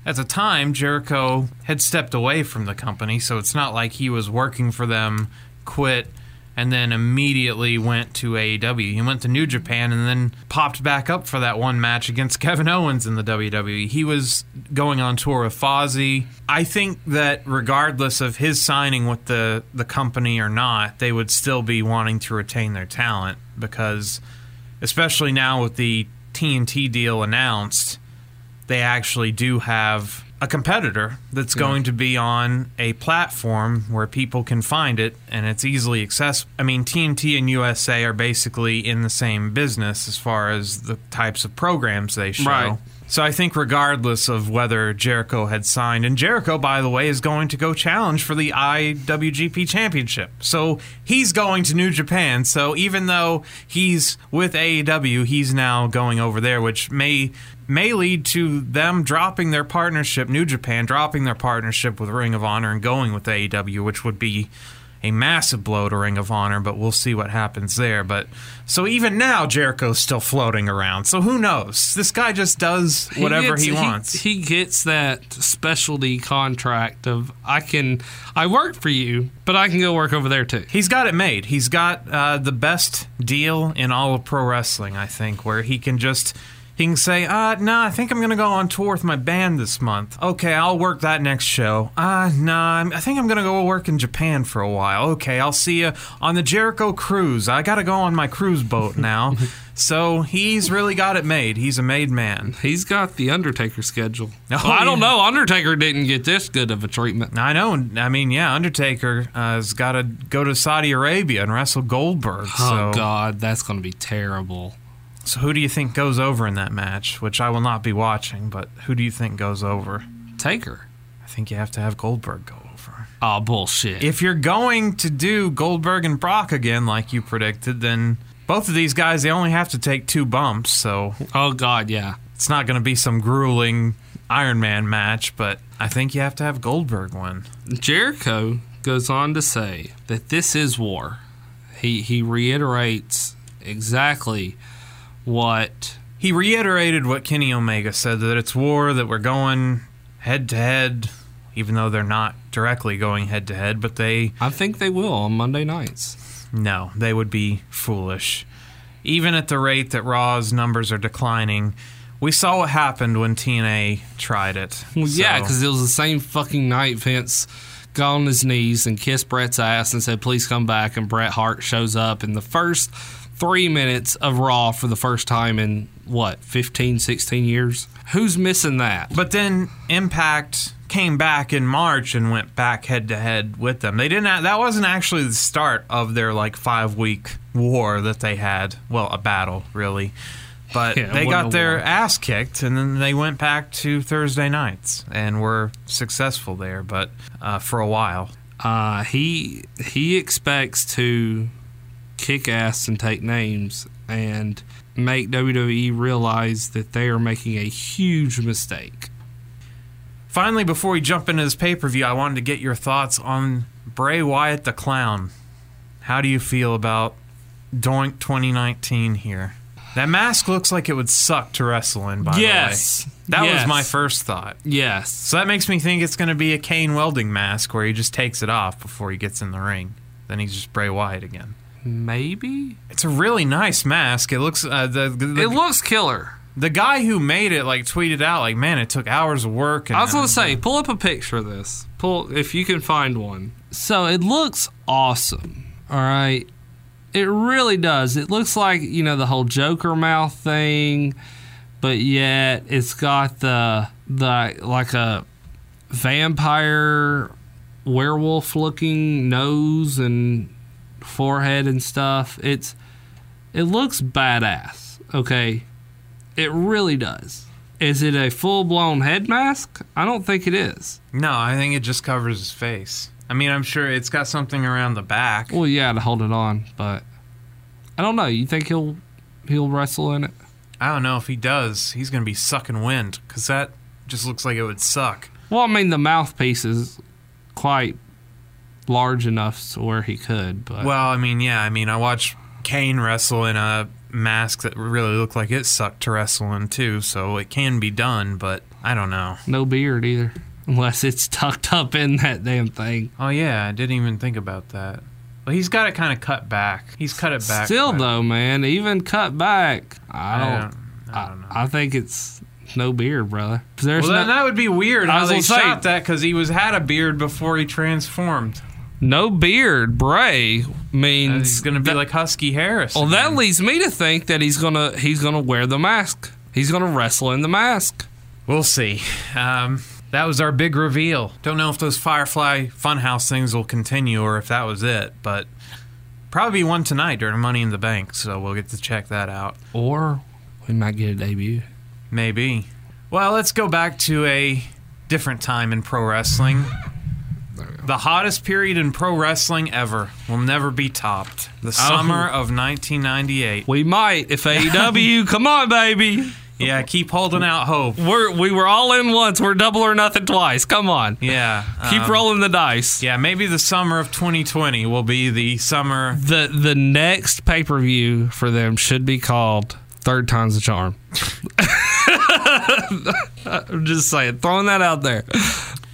at the time, Jericho had stepped away from the company, so it's not like he was working for them, quit, and then immediately went to AEW. He went to New Japan and then popped back up for that one match against Kevin Owens in the WWE. He was going on tour with Fozzy. I think that regardless of his signing with the, the company or not, they would still be wanting to retain their talent because, especially now with the TNT deal announced, they actually do have a competitor that's going to be on a platform where people can find it and it's easily accessible. I mean, TNT and USA are basically in the same business as far as the types of programs they show. Right. So I think, regardless of whether Jericho had signed, and Jericho, by the way, is going to go challenge for the IWGP Championship. So he's going to New Japan. So even though he's with AEW, he's now going over there, which may may lead to them dropping their partnership, New Japan dropping their partnership with Ring of Honor and going with AEW, which would be a massive blow to Ring of Honor, but we'll see what happens there. But so even now, Jericho's still floating around. So who knows? This guy just does whatever gets- he wants. He, gets that specialty contract of I can I work for you, but I can go work over there too. He's got it made. He's got uh, the best deal in all of pro wrestling, I think, where he can just he can say, "Uh, no, I think I'm gonna go on tour with my band this month. Okay, I'll work that next show. Uh, nah, I think I'm gonna go work in Japan for a while. Okay, I'll see you on the Jericho cruise. I gotta go on my cruise boat now." so he's really got it made. He's a made man. He's got the Undertaker schedule. Oh, Well, I don't yeah. know. Undertaker didn't get this good of a treatment. I know. I mean, yeah, Undertaker uh, has got to go to Saudi Arabia and wrestle Goldberg. Oh so. God, that's going to be terrible. So who do you think goes over in that match? Which I will not be watching, but who do you think goes over? Taker. I think you have to have Goldberg go over. Oh bullshit. If you're going to do Goldberg and Brock again, like you predicted, then both of these guys they only have to take two bumps, so oh God, yeah. it's not going to be some grueling Iron Man match. But I think you have to have Goldberg win. Jericho goes on to say that this is war. He he reiterates exactly what He reiterated what Kenny Omega said that it's war, that we're going head to head, even though they're not directly going head to head, but they I think they will on Monday nights. No, they would be foolish. Even at the rate that Raw's numbers are declining, we saw what happened when TNA tried it. Well, yeah, because it was the same fucking night Vince got on his knees and kissed Bret's ass and said, please come back. And Bret Hart shows up in the first three minutes of Raw for the first time in, what, 15, 16 years? Who's missing that? But then Impact came back in March and went back head to head with them. They didn't. That wasn't actually the start of their like five week war that they had. Well, a battle really. But Yeah, they got their war. ass kicked, and then they went back to Thursday nights and were successful there. But uh, for a while, Uh, he he expects to kick ass and take names and make WWE realize that they are making a huge mistake. Finally, before we jump into this pay per view, I wanted to get your thoughts on Bray Wyatt the Clown. How do you feel about Doink 2019 here? That mask looks like it would suck to wrestle in, by Yes. the way. That Yes. was my first thought. Yes. So that makes me think it's going to be a Kane welding mask where he just takes it off before he gets in the ring. Then he's just Bray Wyatt again. Maybe? It's a really nice mask. It looks uh, the the, It looks killer. the guy who made it like tweeted out like, man, it took hours of work. And, I was going uh, to say, pull up a picture of this. Pull if you can find one. So it looks awesome. All right. It really does. It looks like, you know, the whole Joker mouth thing, but yet it's got the the like a vampire werewolf looking nose and forehead and stuff. It's it looks badass. Okay. It really does. Is it a full blown head mask? I don't think it is. No, I think it just covers his face. I mean, I'm sure it's got something around the back. Well, yeah, to hold it on, but I don't know. You think he'll he'll wrestle in it? I don't know if he does. He's going to be sucking wind because that just looks like it would suck. Well, I mean, the mouthpiece is quite large enough to where he could, but Well, I mean, yeah. I mean, I watched Kane wrestle in a mask that really looked like it sucked to wrestle in too, so it can be done, but I don't know. no beard either, unless it's tucked up in that damn thing. Oh yeah, I didn't even think about that. Well, he's got it kind of cut back. He's cut it back. Still, though, man, even cut back, I I don't. don't, I don't know. I, think it's no beard, brother. well, then no, that would be weird I how was they shot that because he was had a beard before he transformed. No beard. Bray Uh, means He's going to be that- like Husky Harris. Well, that leads me to think that he's gonna he's gonna wear the mask. He's gonna wrestle in the mask. We'll see. Um, that was our big reveal. Don't know if those Firefly Funhouse things will continue or if that was it, but probably one tonight during Money in the Bank, so we'll get to check that out. Or we might get a debut. Maybe. Well, let's go back to a different time in pro wrestling. The hottest period in pro wrestling ever will never be topped. The summer of 1998. We might if AEW. come on, baby. Yeah, keep holding out hope. We're we were all in once. We're double or nothing twice. Come on. Yeah. Keep um, rolling the dice. Yeah, maybe the summer of 2020 will be the summer. The the next pay per view for them should be called Third Time's the Charm. I'm just saying, throwing that out there.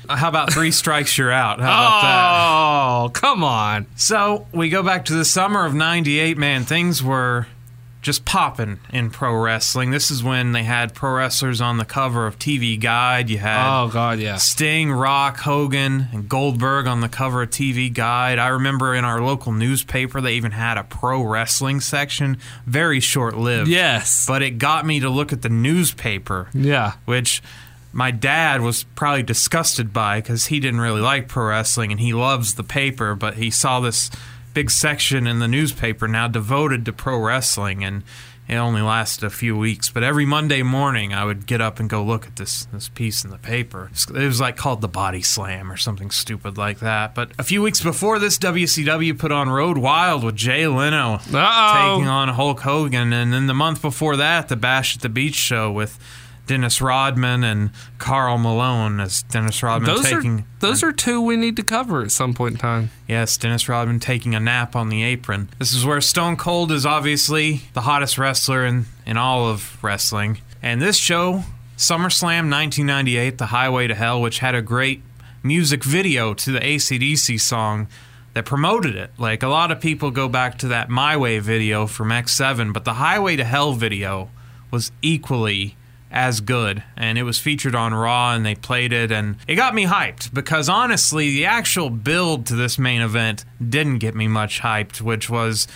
How about three strikes, you're out? How about that? Oh, come on. So we go back to the summer of '98. Man, things were just popping in pro wrestling. This is when they had pro wrestlers on the cover of TV Guide. You had Oh God, yeah. Sting, Rock, Hogan, and Goldberg on the cover of TV Guide. I remember in our local newspaper they even had a pro wrestling section. Very short lived. Yes. But it got me to look at the newspaper Yeah. which my dad was probably disgusted by because he didn't really like pro wrestling and he loves the paper, but he saw this big section in the newspaper now devoted to pro wrestling and it only lasted a few weeks, but every Monday morning I would get up and go look at this this piece in the paper. It was like called the Body Slam or something stupid like that. But a few weeks before this, WCW put on Road Wild with Jay Leno Uh-oh. taking on Hulk Hogan, and then the month before that, the Bash at the Beach show with Dennis Rodman and Karl Malone as Dennis Rodman Those taking are those are two we need to cover at some point in time. Yes, Dennis Rodman taking a nap on the apron. This is where Stone Cold is obviously the hottest wrestler in, in all of wrestling. And this show, SummerSlam 1998, The Highway to Hell, which had a great music video to the ACDC song that promoted it. Like a lot of people go back to that My Way video from X7, but the Highway to Hell video was equally as good. And it was featured on Raw and they played it and it got me hyped because honestly the actual build to this main event didn't get me much hyped which was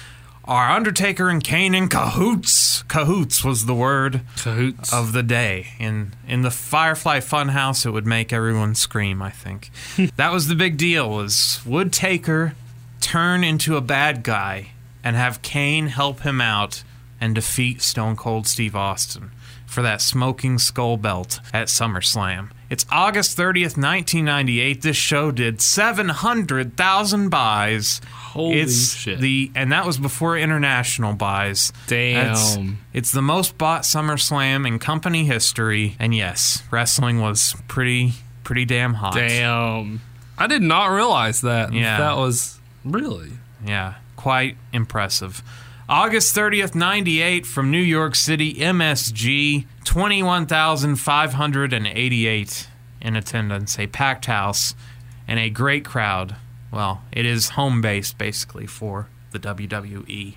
our Undertaker and Kane in cahoots. Cahoots was the word Cahoots. of the day. In in the Firefly Funhouse it would make everyone scream I think. That was the big deal was would Taker turn into a bad guy and have Kane help him out and defeat Stone Cold Steve Austin for that smoking skull belt at SummerSlam. It's August 30th, 1998. This show did 700,000 buys. Holy it's shit. The and that was before international buys. Damn. That's- it's the most bought SummerSlam in company history. And yes, wrestling was pretty pretty damn hot. Damn. I did not realize that. Yeah. That was really. Yeah, quite impressive. August 30th, 98 from New York City, MSG, 21,588 in attendance, a packed house, and a great crowd. Well, it is home base basically for the WWE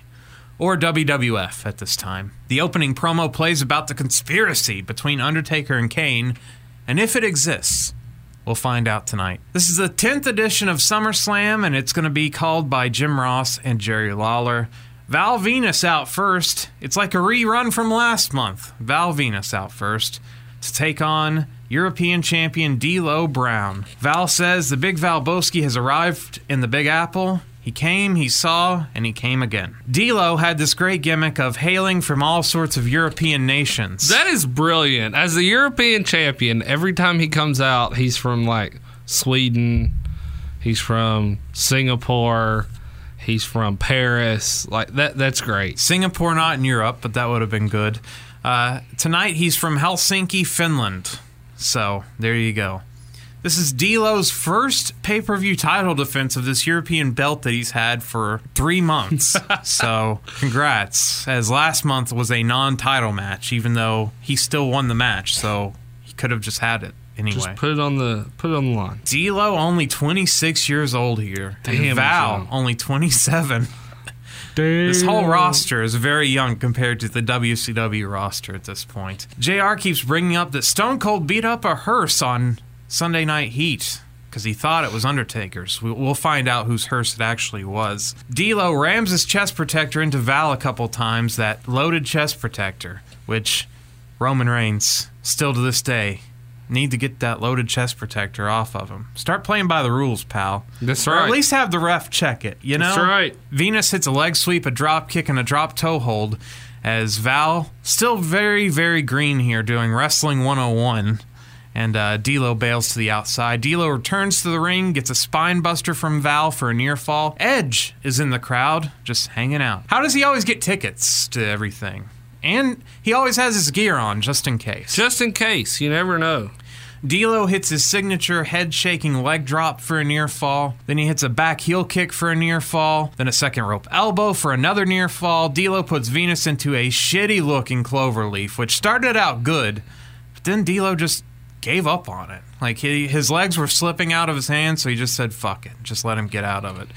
or WWF at this time. The opening promo plays about the conspiracy between Undertaker and Kane, and if it exists, We'll find out tonight. This is the 10th edition of SummerSlam, and it's going to be called by Jim Ross and Jerry Lawler. Val Venis out first. It's like a rerun from last month. Val Venis out first to take on European champion D'Lo Brown. Val says the big Valbowski has arrived in the Big Apple. He came, he saw, and he came again. D'Lo had this great gimmick of hailing from all sorts of European nations. That is brilliant. As the European champion, every time he comes out, he's from like Sweden, he's from Singapore, he's from Paris. Like that that's great. Singapore not in Europe, but that would have been good. Uh, tonight he's from Helsinki, Finland. So there you go. This is D'Lo's first pay-per-view title defense of this European belt that he's had for three months. so congrats, as last month was a non-title match, even though he still won the match. So he could have just had it anyway. Just put it on the put it on the line. D'Lo only 26 years old here. Damn, and Val only 27. This whole roster is very young compared to the WCW roster at this point. JR keeps bringing up that Stone Cold beat up a hearse on Sunday Night Heat because he thought it was Undertaker's. We- We'll find out whose hearse it actually was. D'Lo rams his chest protector into Val a couple times, that loaded chest protector, which Roman Reigns, still to this day, need to get that loaded chest protector off of him. Start playing by the rules, pal. That's Or right. at least have the ref check it, you know? That's right. Venis hits a leg sweep, a drop kick, and a drop toe hold as Val, still very, very green here, doing Wrestling 101. And uh, D'Lo bails to the outside. D'Lo returns to the ring, gets a spine buster from Val for a near fall. Edge is in the crowd, just hanging out. How does he always get tickets to everything? And he always has his gear on just in case. Just in case, you never know. D'Lo hits his signature head-shaking leg drop for a near fall. Then he hits a back heel kick for a near fall. Then a second rope elbow for another near fall. D'Lo puts Venis into a shitty-looking cloverleaf, which started out good, but then D'Lo just gave up on it. Like he, his legs were slipping out of his hands, so he just said, "Fuck it, just let him get out of it."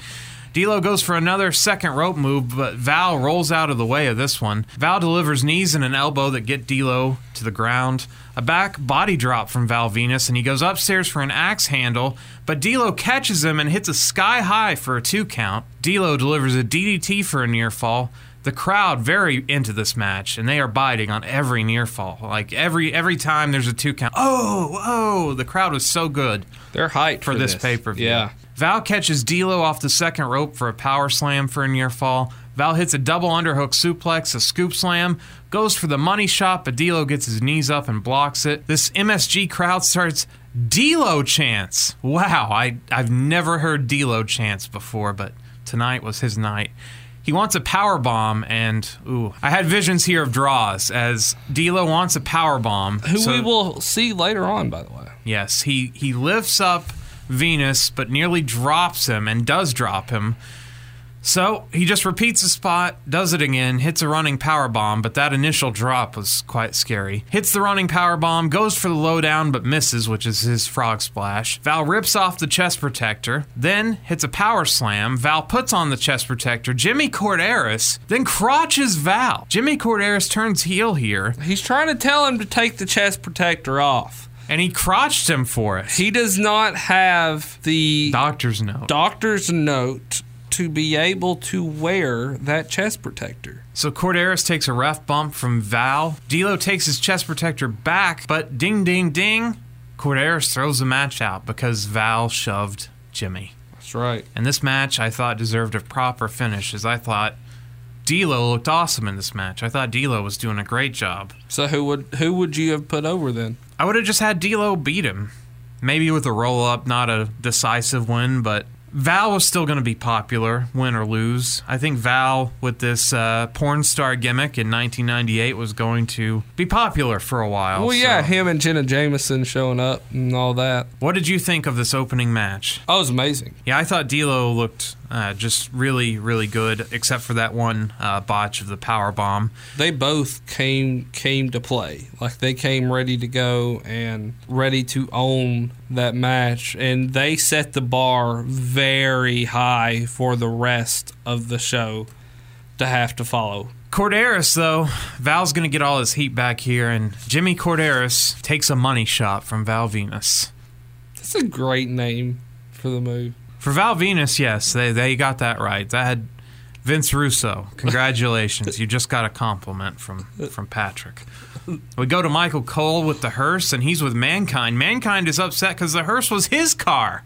D'Lo goes for another second rope move, but Val rolls out of the way of this one. Val delivers knees and an elbow that get D'Lo to the ground. A back body drop from Val Venis, and he goes upstairs for an axe handle, but D'Lo catches him and hits a sky high for a two count. D'Lo delivers a DDT for a near fall. The crowd very into this match, and they are biting on every near fall. Like every every time there's a two count. Oh, oh! The crowd was so good They're hyped for, this, pay per view. Yeah. Val catches D'Lo off the second rope for a power slam for a near fall. Val hits a double underhook suplex, a scoop slam, goes for the money shot, but D'Lo gets his knees up and blocks it. This MSG crowd starts D'Lo chants. Wow, I I've never heard D'Lo chants before, but tonight was his night. He wants a power bomb, and ooh, I had visions here of Droz as D'Lo wants a power bomb. Who so- we will see later on, by the way. Yes, he he lifts up Venis, but nearly drops him and does drop him. So he just repeats the spot, does it again, hits a running power bomb, but that initial drop was quite scary. Hits the running power bomb, goes for the Lo Down, but misses, which is his frog splash. Val rips off the chest protector, then hits a power slam. Val puts on the chest protector. Jimmy Korderas then crotches Val. Jimmy Korderas turns heel here, He's trying to tell him to take the chest protector off. And he crotched him for it. He does not have the Doctor's note. doctor's note to be able to wear that chest protector. So Korderas takes a ref bump from Val. D'Lo takes his chest protector back, but ding, ding, ding. Korderas throws the match out because Val shoved Jimmy. That's right. And this match I thought deserved a proper finish, as I thought D'Lo looked awesome in this match. I thought D'Lo was doing a great job. So who would who would you have put over then? I would have just had D'Lo beat him, maybe with a roll up, not a decisive win, but Val was still going to be popular, win or lose. I think Val, with this uh, porn star gimmick in 1998, was going to be popular for a while. Well, yeah, so- him and Jenna Jameson showing up and all that. What did you think of this opening match? Oh, it was amazing. Yeah, I thought D'Lo looked uh, just really, really good, except for that one uh, botch of the power bomb. They both came came to play. Like they came ready to go and ready to own that match, and they set the bar very high for the rest of the show to have to follow. Korderas, though, Val's going to get all his heat back here, and Jimmy Korderas takes a money shot from Val Venis. That's a great name for the move. For Val Venis, yes, they, they got that right. That had Vince Russo. Congratulations. you just got a compliment from, from Patrick. We go to Michael Cole with the hearse, and he's with Mankind. Mankind is upset because the hearse was his car.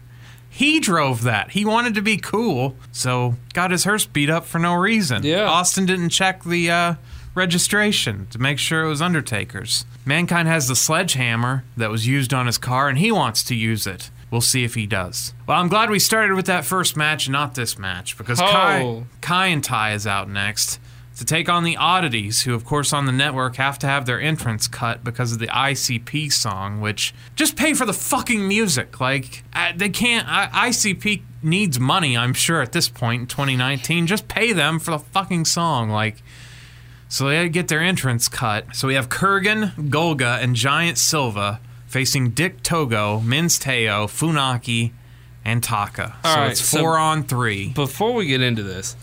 He drove that. He wanted to be cool, so got his hearse beat up for no reason. Yeah. Austin didn't check the uh, registration to make sure it was Undertaker's. Mankind has the sledgehammer that was used on his car, and he wants to use it. We'll see if he does. Well, I'm glad we started with that first match not this match because oh. Kai, Oh. Kai En Tai is out next to take on the Oddities, who, of course, on the network have to have their entrance cut because of the ICP song, which just pay for the fucking music. Like, they can't. I, ICP needs money, I'm sure, at this point in 2019. Just pay them for the fucking song. Like, so they had to get their entrance cut. So we have Kurgan, Golga, and Giant Silva facing Dick Togo, Men's Teioh, Funaki, and Taka. All so right, it's so- four on three. Before we get into this,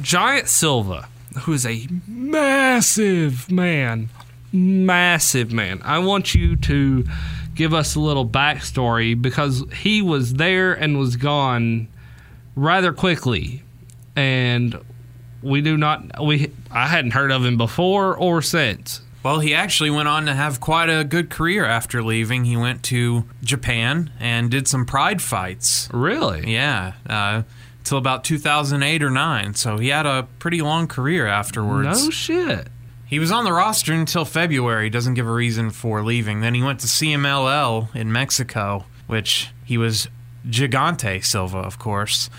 Giant Silva, who is a massive man, massive man. I want you to give us a little backstory because he was there and was gone rather quickly, and we do not we I hadn't heard of him before or since. Well, he actually went on to have quite a good career after leaving. He went to Japan and did some pride fights. Really? Yeah, uh, till about 2008 or 9. So he had a pretty long career afterwards. No shit. He was on the roster until February. Doesn't give a reason for leaving. Then he went to CMLL in Mexico, which he was Gigante Silva, of course.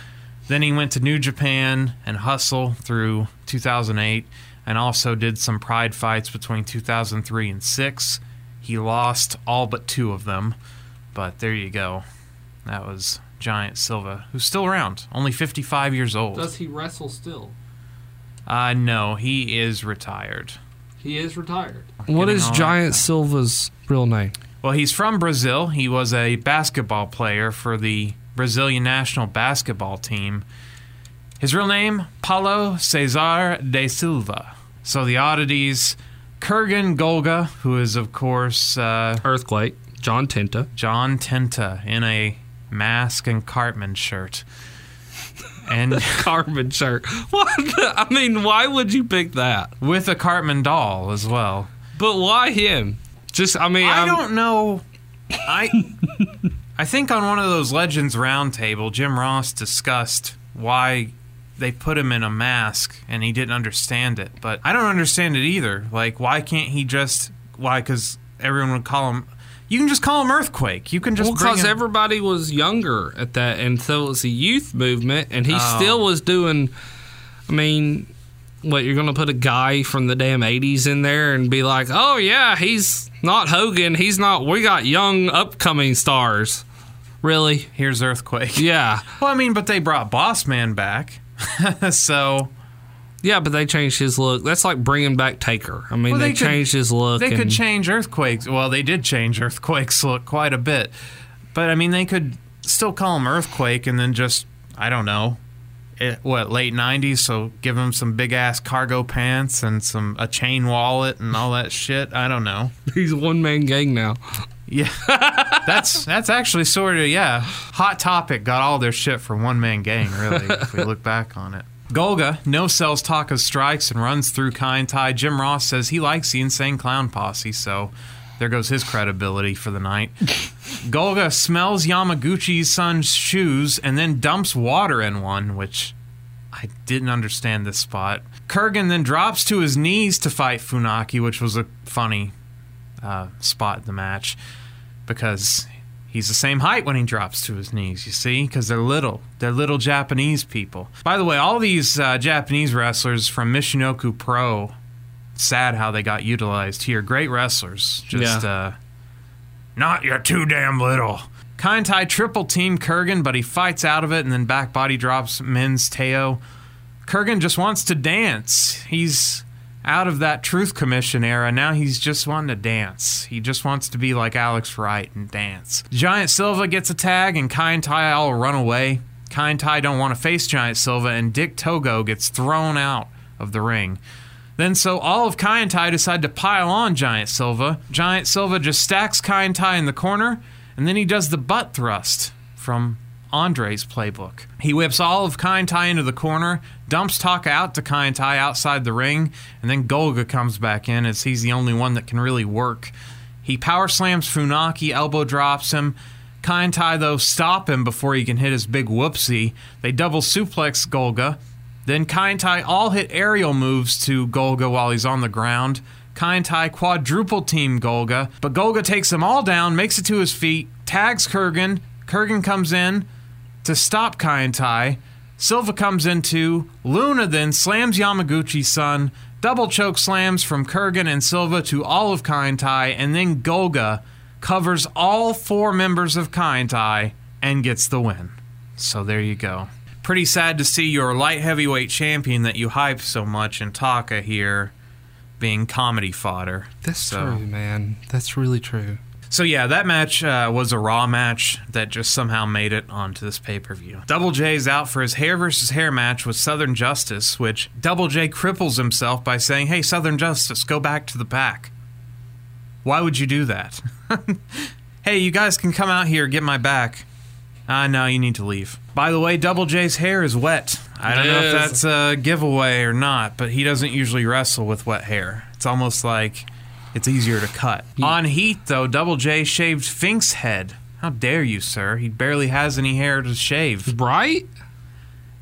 Then he went to New Japan and Hustle through 2008. And also did some pride fights between 2003 and 6. He lost all but two of them, but there you go. That was Giant Silva, who's still around, only 55 years old. Does he wrestle still? Uh, no, he is retired. He is retired. What Getting is all Giant that. Silva's real name? Well, he's from Brazil. He was a basketball player for the Brazilian national basketball team. His real name, Paulo Cesar de Silva. So the oddities, Kurgan Golga, who is, of course, uh, Earthquake. John Tenta. John Tenta in a mask and Cartman shirt. And Cartman shirt. What? the- I mean, why would you pick that? with a Cartman doll as well. But why him? Just, I mean, I I'm- don't know. I I think on one of those Legends Roundtable, Jim Ross discussed why they put him in a mask and he didn't understand it. But I don't understand it either. Like, why can't he just? Why? Because everyone would call him. You can just call him Earthquake. You can just Well, because him- everybody was younger at that, and so it was a youth movement, and he Oh. still was doing. I mean, what you're gonna put a guy from the damn '80s in there and be like, "Oh yeah, he's not Hogan. He's not. We got young upcoming stars." Really? Here's Earthquake. Yeah, Well, I mean, but they brought Boss Man back, so yeah, but they changed his look. That's like bringing back Taker. I mean, Well, they, they could- changed his look. They could change Earthquakes. Well, they did change Earthquake's look quite a bit. But, I mean, they could still call him Earthquake and then just, I don't know, it, what, late 90s? So give him some big ass cargo pants and some a chain wallet and all that shit. I don't know. He's a one man gang now. Yeah. that's that's actually sort of, yeah. Hot Topic got all their shit from One Man Gang, really, if we look back on it. Golga no sells Taka's strikes and runs through Kai Tai. Jim Ross says he likes the Insane Clown Posse, so there goes his credibility for the night. Golga smells Yamaguchi-san's shoes and then dumps water in one, which I didn't understand this spot. Kurgan then drops to his knees to fight Funaki, which was a funny uh, spot in the match because he's the same height when he drops to his knees, you see, because they're little. They're little Japanese people. By the way, all these uh, Japanese wrestlers from Michinoku Pro, sad how they got utilized here. Great wrestlers. Just, Yeah. uh, not you're too damn little. Kai En Tai triple team Kurgan, but he fights out of it and then back body drops Men's Teioh. Kurgan just wants to dance. He's out of that Truth Commission era. Now he's just wanting to dance. He just wants to be like Alex Wright and dance. Giant Silva gets a tag and Kai En Tai all run away. Kai En Tai don't want to face Giant Silva and Dick Togo gets thrown out of the ring. Then so all of Kai En Tai decide to pile on Giant Silva. Giant Silva just stacks Kai En Tai in the corner and then he does the butt thrust from Andre's playbook. He whips all of Kai En Tai into the corner, dumps Taka out to Kai En Tai outside the ring, and then Golga comes back in as he's the only one that can really work. He power slams Funaki, elbow drops him. Kai En Tai, though, stop him before he can hit his big whoopsie. They double suplex Golga. Then Kai En Tai all hit aerial moves to Golga while he's on the ground. Kai En Tai quadruple team Golga, but Golga takes them all down, makes it to his feet, tags Kurgan. Kurgan comes in to stop Kai En Tai. Silva comes in too. Luna then slams Yamaguchi-san. Double choke slams from Kurgan and Silva to all of Kai and then Golga covers all four members of Kai and gets the win. So there you go. Pretty sad to see your light heavyweight champion that you hype so much in Taka here being comedy fodder. That's So- true, man. That's really true. So yeah, that match uh, was a Raw match that just somehow made it onto this pay per view. Double J's out for his hair versus hair match with Southern Justice, which Double J cripples himself by saying, "Hey, Southern Justice, go back to the pack." Why would you do that? hey, you guys can come out here get my back. Ah, no, you need to leave. By the way, Double J's hair is wet. I don't know if that's a giveaway or not, but he doesn't usually wrestle with wet hair. It's almost like it's easier to cut. On Heat, though, Double J shaved Fink's head. How dare you, sir? He barely has any hair to shave. Right?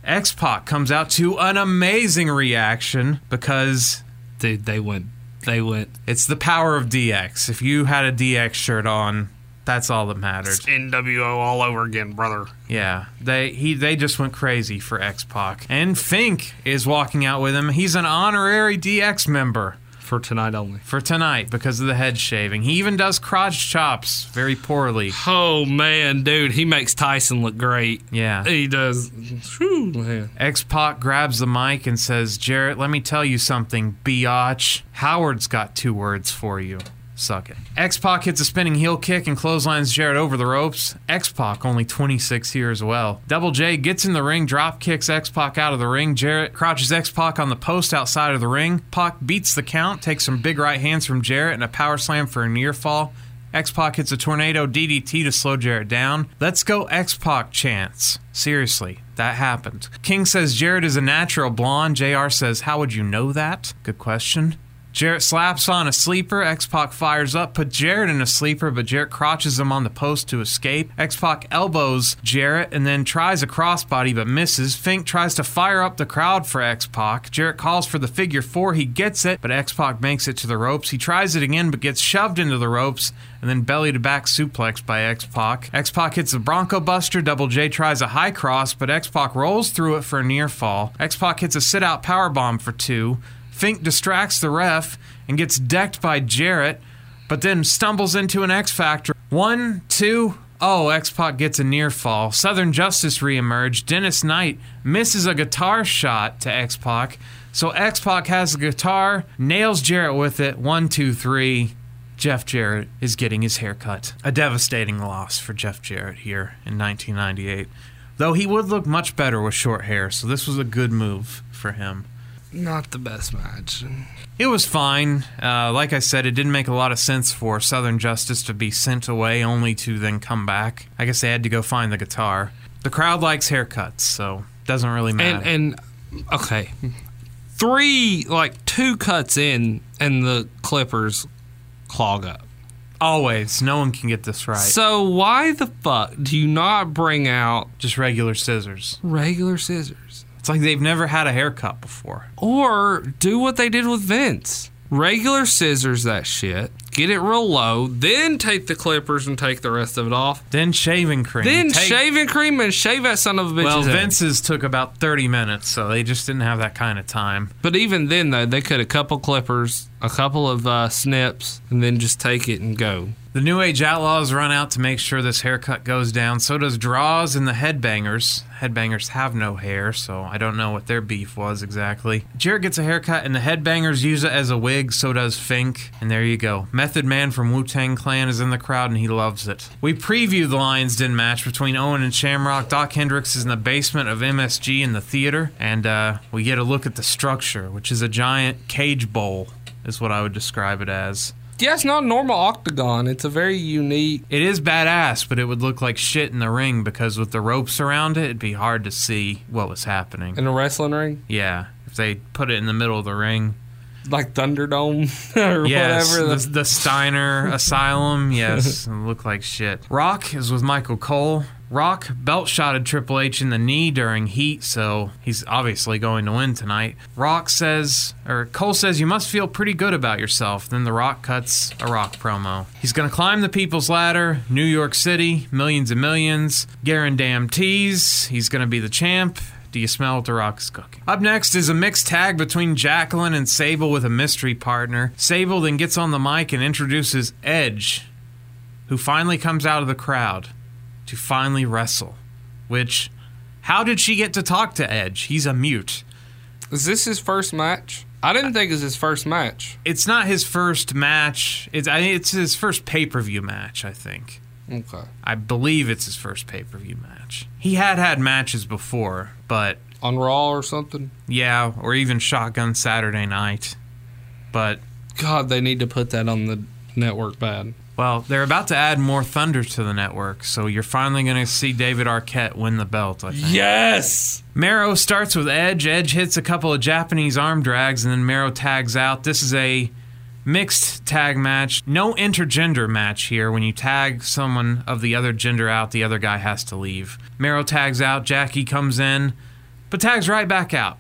X Pac comes out to an amazing reaction because Dude, they went. They went. it's the power of DX. If you had a DX shirt on, That's all that mattered. It's NWO all over again, brother. Yeah, they he they just went crazy for X Pac, and Fink is walking out with him. He's an honorary DX member For tonight only. for tonight because of the head shaving. He even does crotch chops very poorly. Oh man, dude, he makes Tyson look great. Yeah. He does. Whew, man. X Pac grabs the mic and says, "Jarrett, let me tell you something, biatch. Howard's got two words for you." Suck it. X Pac hits a spinning heel kick and clotheslines Jarrett over the ropes. X Pac, only 26 here as well. Double J gets in the ring, drop kicks X Pac out of the ring. Jarrett crouches X Pac on the post outside of the ring. Pac beats the count, takes some big right hands from Jarrett, and a power slam for a near fall. X Pac hits a tornado DDT to slow Jarrett down. Let's go X Pac chance. Seriously, that happened. King says Jarrett is a natural blonde. JR says, How would you know that? Good question. Jarrett slaps on a sleeper. X Pac fires up, put Jarrett in a sleeper, but Jarrett crotches him on the post to escape. X Pac elbows Jarrett and then tries a crossbody but misses. Fink tries to fire up the crowd for X Pac. Jarrett calls for the figure four. He gets it, but X Pac makes it to the ropes. He tries it again but gets shoved into the ropes and then belly to back suplex by X Pac. X Pac hits a Bronco Buster. Double J tries a high cross, but X Pac rolls through it for a near fall. X Pac hits a sit out power bomb for two. Fink distracts the ref and gets decked by Jarrett, but then stumbles into an X Factor. One, two, oh, X Pac gets a near fall. Southern Justice reemerged. Dennis Knight misses a guitar shot to X Pac. So X Pac has the guitar, nails Jarrett with it. One, two, three. Jeff Jarrett is getting his hair cut. A devastating loss for Jeff Jarrett here in 1998. Though he would look much better with short hair, so this was a good move for him. Not the best match. It was fine. Uh, like I said, it didn't make a lot of sense for Southern Justice to be sent away only to then come back. I guess they had to go find the guitar. The crowd likes haircuts, so doesn't really matter. And and okay, three like two cuts in, and the Clippers clog up. Always, no one can get this right. So why the fuck do you not bring out Just regular scissors. regular scissors? It's like they've never had a haircut before. Or do what they did with Vince. Regular scissors that shit. Get it real low, then take the clippers and take the rest of it off. Then shaving cream. Then Take- shaving cream and shave that son of a bitch. Well. Vince's took about 30 minutes, so they just didn't have that kind of time. But even then, though, they could a couple clippers, a couple of uh, snips, and then just take it and go. The New Age Outlaws run out to make sure this haircut goes down. So does Droz and the Headbangers. Headbangers have no hair, so I don't know what their beef was exactly. Jarrett gets a haircut, and the Headbangers use it as a wig. So does Fink, and there you go. Method Man from Wu Tang Clan is in the crowd, and he loves it. We preview the Lions Den match between Owen and Shamrock. Doc Hendrix is in the basement of MSG in the theater, and uh, we get a look at the structure, which is a giant cage bowl, is what I would describe it as. Yeah, it's not a normal octagon. It's a very unique. It is badass, but it would look like shit in the ring because with the ropes around it, it'd be hard to see what was happening. In a wrestling ring, Yeah, if they put it in the middle of the ring. like Thunderdome or Yes, whatever. the, the Steiner Asylum. Yes, it looked like shit. Rock is with Michael Cole. Rock belt shotted Triple H in the knee during Heat, so he's obviously going to win tonight. Rock says, or Cole says, you must feel pretty good about yourself. Then The Rock cuts a Rock promo. He's going to climb the People's Ladder, New York City, millions and millions, guarantees. He's going to be the champ. Do you smell what The Rock is cooking? Up next is a mixed tag between Jacqueline and Sable with a mystery partner. Sable then gets on the mic and introduces Edge, who finally comes out of the crowd to finally wrestle. Which, how did she get to talk to Edge? He's a mute. Is this his first match? I didn't think it was his first match. It's not his first match. It's I, it's his first pay per view match. I think. Okay. I believe it's his first pay per view match. He had had matches before, but On Raw or something? yeah, or even Shotgun Saturday Night. But God, they need to put that on the network bad. Well, they're about to add more Thunder to the network, so you're finally going to see David Arquette win the belt. I think. Yes! Mero starts with Edge. Edge hits a couple of Japanese arm drags, and then Mero tags out. This is a mixed tag match. No intergender match here. When you tag someone of the other gender out, the other guy has to leave. Mero tags out. Jackie comes in, but tags right back out.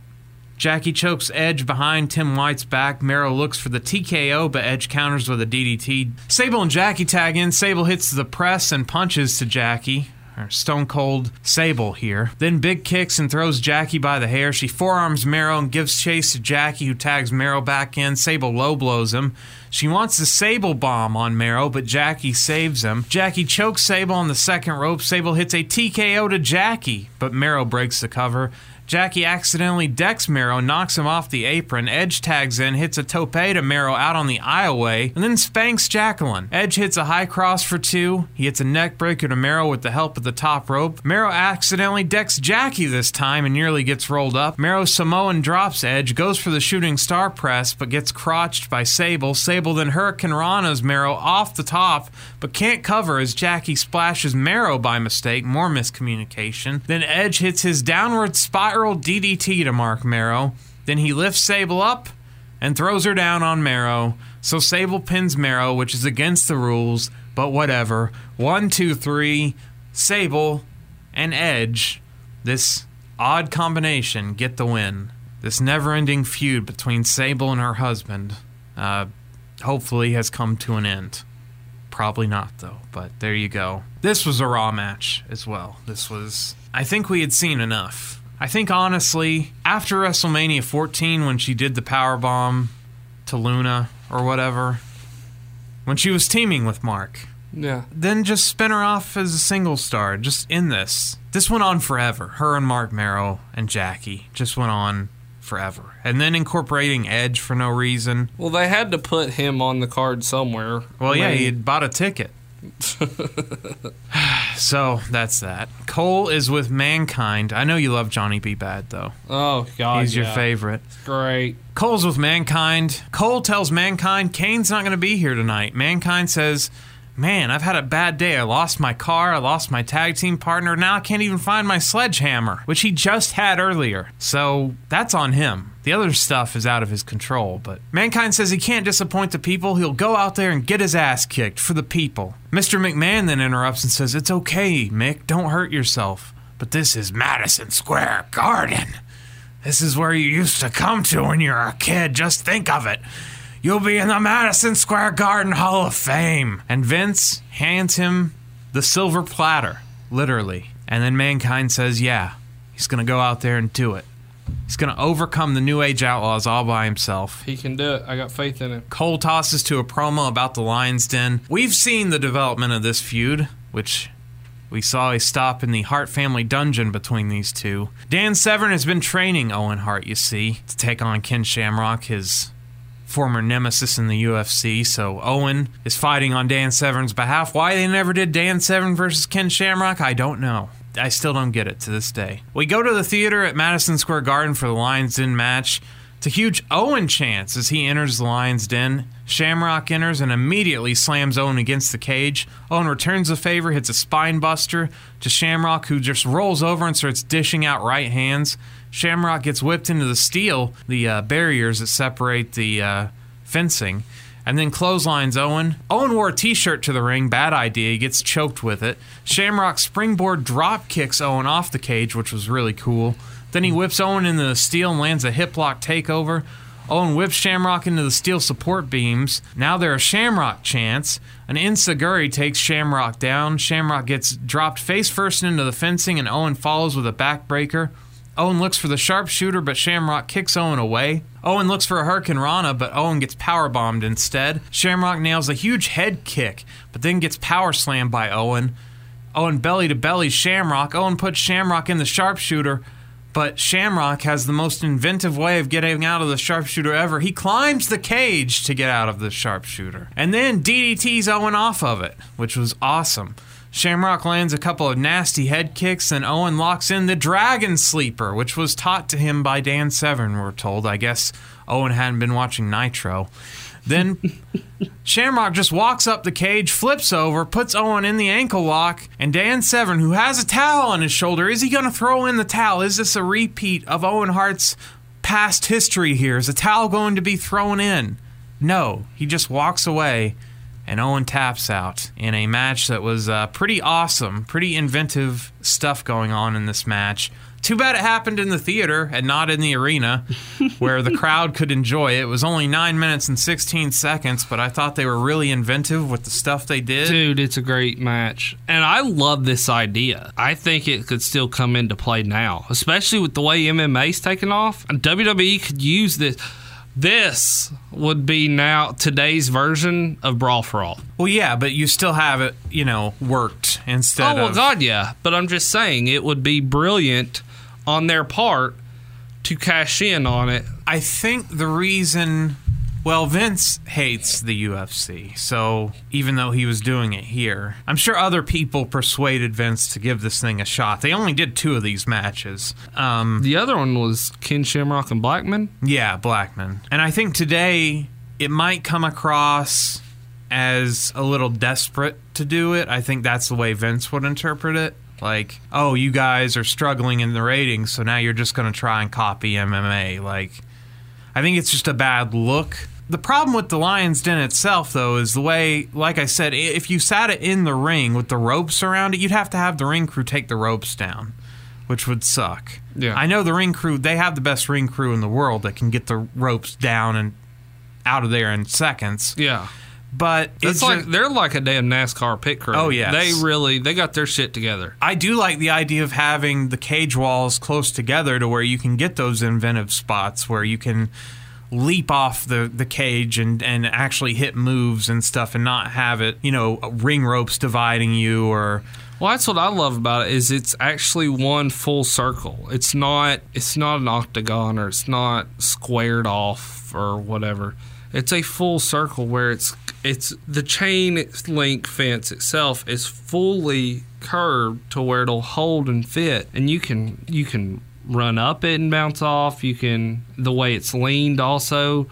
Jackie chokes Edge behind Tim White's back. Mero looks for the TKO, but Edge counters with a DDT. Sable and Jackie tag in. Sable hits the press and punches to Jackie. Stone Cold Sable here. Then big kicks and throws Jackie by the hair. She forearms Mero and gives chase to Jackie, who tags Mero back in. Sable low blows him. She wants the Sable bomb on Mero, but Jackie saves him. Jackie chokes Sable on the second rope. Sable hits a TKO to Jackie, but Mero breaks the cover. Jackie accidentally decks Mero, knocks him off the apron. Edge tags in, hits a tope to Mero out on the aisleway, and then spanks Jacqueline. Edge hits a high cross for two. He hits a neck breaker to Mero with the help of the top rope. Mero accidentally decks Jackie this time and nearly gets rolled up. Mero Samoan drops Edge, goes for the shooting star press, but gets crotched by Sable. Sable then Hurricane Rana's Mero off the top, but can't cover as Jackie splashes Mero by mistake. More miscommunication. Then Edge hits his downward spiral DDT to Mark Mero. Then he lifts Sable up and throws her down on Mero. So Sable pins Mero, which is against the rules, but whatever. One, two, three. Sable and Edge, this odd combination, get the win. This never ending feud between Sable and her husband, uh, hopefully, has come to an end. Probably not, though, but there you go. This was a Raw match as well. This was. I think we had seen enough. I think, honestly, after WrestleMania 14, when she did the power bomb to Luna or whatever, when she was teaming with Mark, Yeah. then just spin her off as a single star. Just in this. This went on forever. Her and Mark Mero and Jackie just went on forever. And then incorporating Edge for no reason. Well, they had to put him on the card somewhere. Well, yeah, he had bought a ticket. so that's that. Cole is with Mankind. I know you love Johnny B. Badd, though. Oh God, He's your yeah. favorite. Great. Cole's with Mankind. Cole tells Mankind Kane's not going to be here tonight. Mankind says, Man, I've had a bad day. I lost my car, I lost my tag team partner, now I can't even find my sledgehammer, which he just had earlier. So that's on him. The other stuff is out of his control, but Mankind says he can't disappoint the people. He'll go out there and get his ass kicked for the people. Mr. McMahon then interrupts and says, It's okay, Mick, don't hurt yourself. But this is Madison Square Garden. This is where you used to come to when you were a kid. Just think of it. You'll be in the Madison Square Garden Hall of Fame. And Vince hands him the silver platter, literally. And then Mankind says, Yeah, he's going to go out there and do it. He's going to overcome the New Age Outlaws all by himself. He can do it. I got faith in him. Cole tosses to a promo about the Lion's Den. We've seen the development of this feud, which we saw a stop in the Hart family dungeon between these two. Dan Severn has been training Owen Hart, you see, to take on Ken Shamrock, his former nemesis in the UFC. So Owen is fighting on Dan Severn's behalf. Why they never did Dan Severn versus Ken Shamrock, I don't know. I still don't get it to this day. We go to the theater at Madison Square Garden for the Lions Den match. It's a huge Owen chance as he enters the Lions Den. Shamrock enters and immediately slams Owen against the cage. Owen returns the favor, hits a spine buster to Shamrock, who just rolls over and starts dishing out right hands. Shamrock gets whipped into the steel, the uh, barriers that separate the uh, fencing, and then clotheslines Owen. Owen wore a t shirt to the ring, bad idea. He gets choked with it. Shamrock springboard drop kicks Owen off the cage, which was really cool. Then he whips Owen into the steel and lands a hip lock takeover. Owen whips Shamrock into the steel support beams. Now there are Shamrock chance. An Enzuigiri takes Shamrock down. Shamrock gets dropped face first into the fencing, and Owen follows with a backbreaker. Owen looks for the sharpshooter, but Shamrock kicks Owen away. Owen looks for a Hurricane Rana, but Owen gets powerbombed instead. Shamrock nails a huge head kick, but then gets power slammed by Owen. Owen belly to belly Shamrock. Owen puts Shamrock in the sharpshooter, but Shamrock has the most inventive way of getting out of the sharpshooter ever. He climbs the cage to get out of the sharpshooter. And then DDT's Owen off of it, which was awesome. Shamrock lands a couple of nasty head kicks, and Owen locks in the Dragon Sleeper, which was taught to him by Dan Severn, we're told. I guess Owen hadn't been watching Nitro. Then Shamrock just walks up the cage, flips over, puts Owen in the ankle lock, and Dan Severn, who has a towel on his shoulder, is he going to throw in the towel? Is this a repeat of Owen Hart's past history here? Is the towel going to be thrown in? No, he just walks away and Owen taps out in a match that was uh, pretty awesome, pretty inventive stuff going on in this match. Too bad it happened in the theater and not in the arena where the crowd could enjoy it. It was only 9 minutes and 16 seconds, but I thought they were really inventive with the stuff they did. Dude, it's a great match. And I love this idea. I think it could still come into play now, especially with the way MMA's taken off. And WWE could use this. This would be now today's version of Brawl for All. Well, yeah, but you still have it, you know, worked instead Oh, well, of. God, yeah. But I'm just saying it would be brilliant on their part to cash in on it. I think the reason, well, Vince hates the UFC, so even though he was doing it here, I'm sure other people persuaded Vince to give this thing a shot. They only did two of these matches. Um, The other one was Ken Shamrock and Blackman. yeah, Blackman. And I think today it might come across as a little desperate to do it. I think that's the way Vince would interpret it. Like, oh, you guys are struggling in the ratings, so now you're just going to try and copy MMA. Like, I think it's just a bad look. The problem with the Lions Den itself, though, is the way, like I said, if you sat it in the ring with the ropes around it, you'd have to have the ring crew take the ropes down, which would suck. Yeah. I know the ring crew, they have the best ring crew in the world that can get the ropes down and out of there in seconds. Yeah. But It's it's like just- they're like a damn NASCAR pit crew. Oh, yeah, They really they got their shit together. I do like the idea of having the cage walls close together to where you can get those inventive spots where you can leap off the, the cage and, and actually hit moves and stuff and not have it, you know, ring ropes dividing you or Well, that's what I love about it is it's actually one full circle. It's not it's not an octagon or it's not squared off or whatever. It's a full circle where it's it's the chain link fence itself is fully curved to where it'll hold and fit, and you can you can run up it and bounce off. You can the way it's leaned also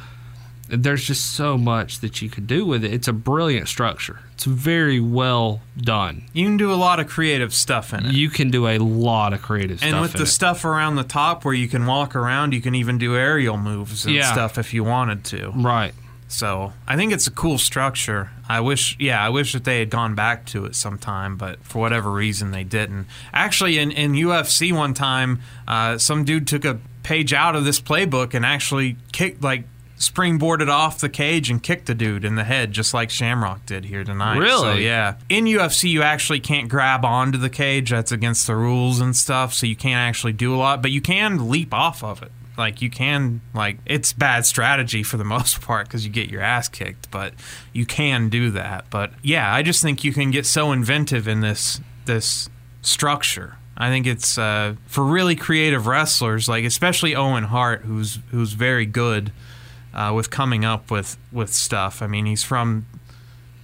there's just so much that you could do with it. It's a brilliant structure. It's very well done. you can do a lot of creative stuff in it. You can do a lot of creative stuff. and with the it. stuff around the top where you can walk around, you can even do aerial moves and Yeah. stuff if you wanted to. right. So I think it's a cool structure. I wish, yeah, I wish that they had gone back to it sometime, but for whatever reason they didn't. Actually, in, in UFC one time, uh, some dude took a page out of this playbook and actually kicked, like, springboarded off the cage and kicked the dude in the head, just like Shamrock did here tonight. Really? So, yeah. In UFC, you actually can't grab onto the cage. That's against the rules and stuff, so you can't actually do a lot, but you can leap off of it like you can like it's bad strategy for the most part because you get your ass kicked but you can do that but yeah i just think you can get so inventive in this this structure i think it's uh, for really creative wrestlers like especially owen hart who's who's very good uh, with coming up with with stuff i mean he's from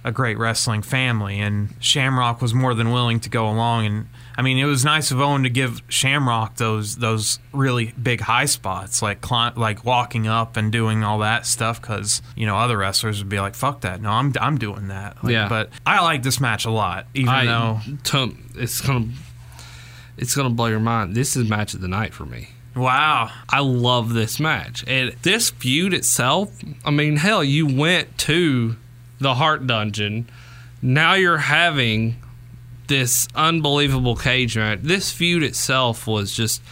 a great wrestling family, and Shamrock was more than willing to go along. And I mean, it was nice of Owen to give Shamrock those those really big high spots, like like walking up and doing all that stuff, because you know other wrestlers would be like, "Fuck that! No, I'm I'm doing that." Like, Yeah. But I like this match a lot, even I though it's gonna it's gonna blow your mind. This is match of the night for me. wow, I love this match. And this feud itself, I mean, hell, you went to the Hart Dungeon. Now you're having this unbelievable cage match. This feud itself was just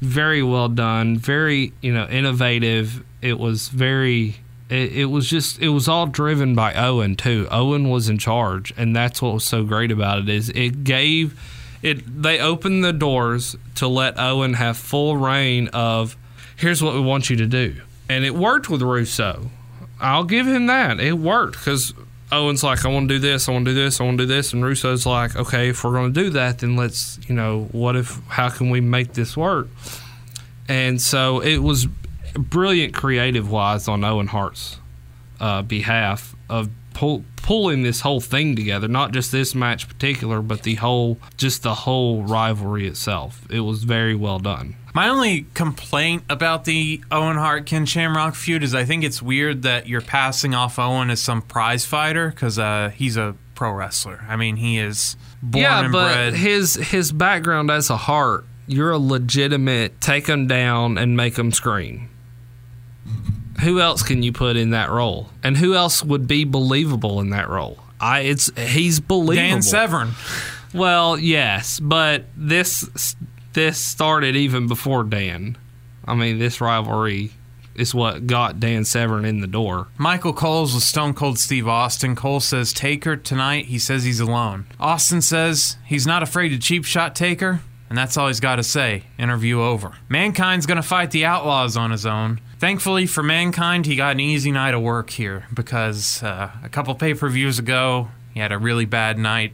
very well done, very, you know, innovative. It was very it, it was just it was all driven by Owen too. Owen was in charge, and that's what was so great about it is it gave it they opened the doors to let Owen have full reign of here's what we want you to do. And it worked with Russo. I'll give him that. It worked because Owen's like, I want to do this, I want to do this, I want to do this. And Russo's like, okay, if we're going to do that, then let's, you know, what if, how can we make this work? And so it was brilliant creative wise on Owen Hart's uh, behalf of pull, pulling this whole thing together, not just this match particular, but the whole, just the whole rivalry itself. It was very well done. My only complaint about the Owen Hart Ken Shamrock feud is I think it's weird that you're passing off Owen as some prize fighter because uh, he's a pro wrestler. I mean, he is born yeah, and but bred. his his background as a Hart, you're a legitimate take him down and make him scream. Who else can you put in that role? And who else would be believable in that role? I it's he's believable. Dan Severn. Well, yes, but this this started even before Dan. I mean, this rivalry is what got Dan Severn in the door. Michael Cole's with Stone Cold Steve Austin. Cole says Taker tonight. He says he's alone. Austin says he's not afraid to cheap shot Taker, and that's all he's got to say. Interview over. Mankind's gonna fight the Outlaws on his own. Thankfully for Mankind, he got an easy night of work here because uh, a couple pay per views ago, he had a really bad night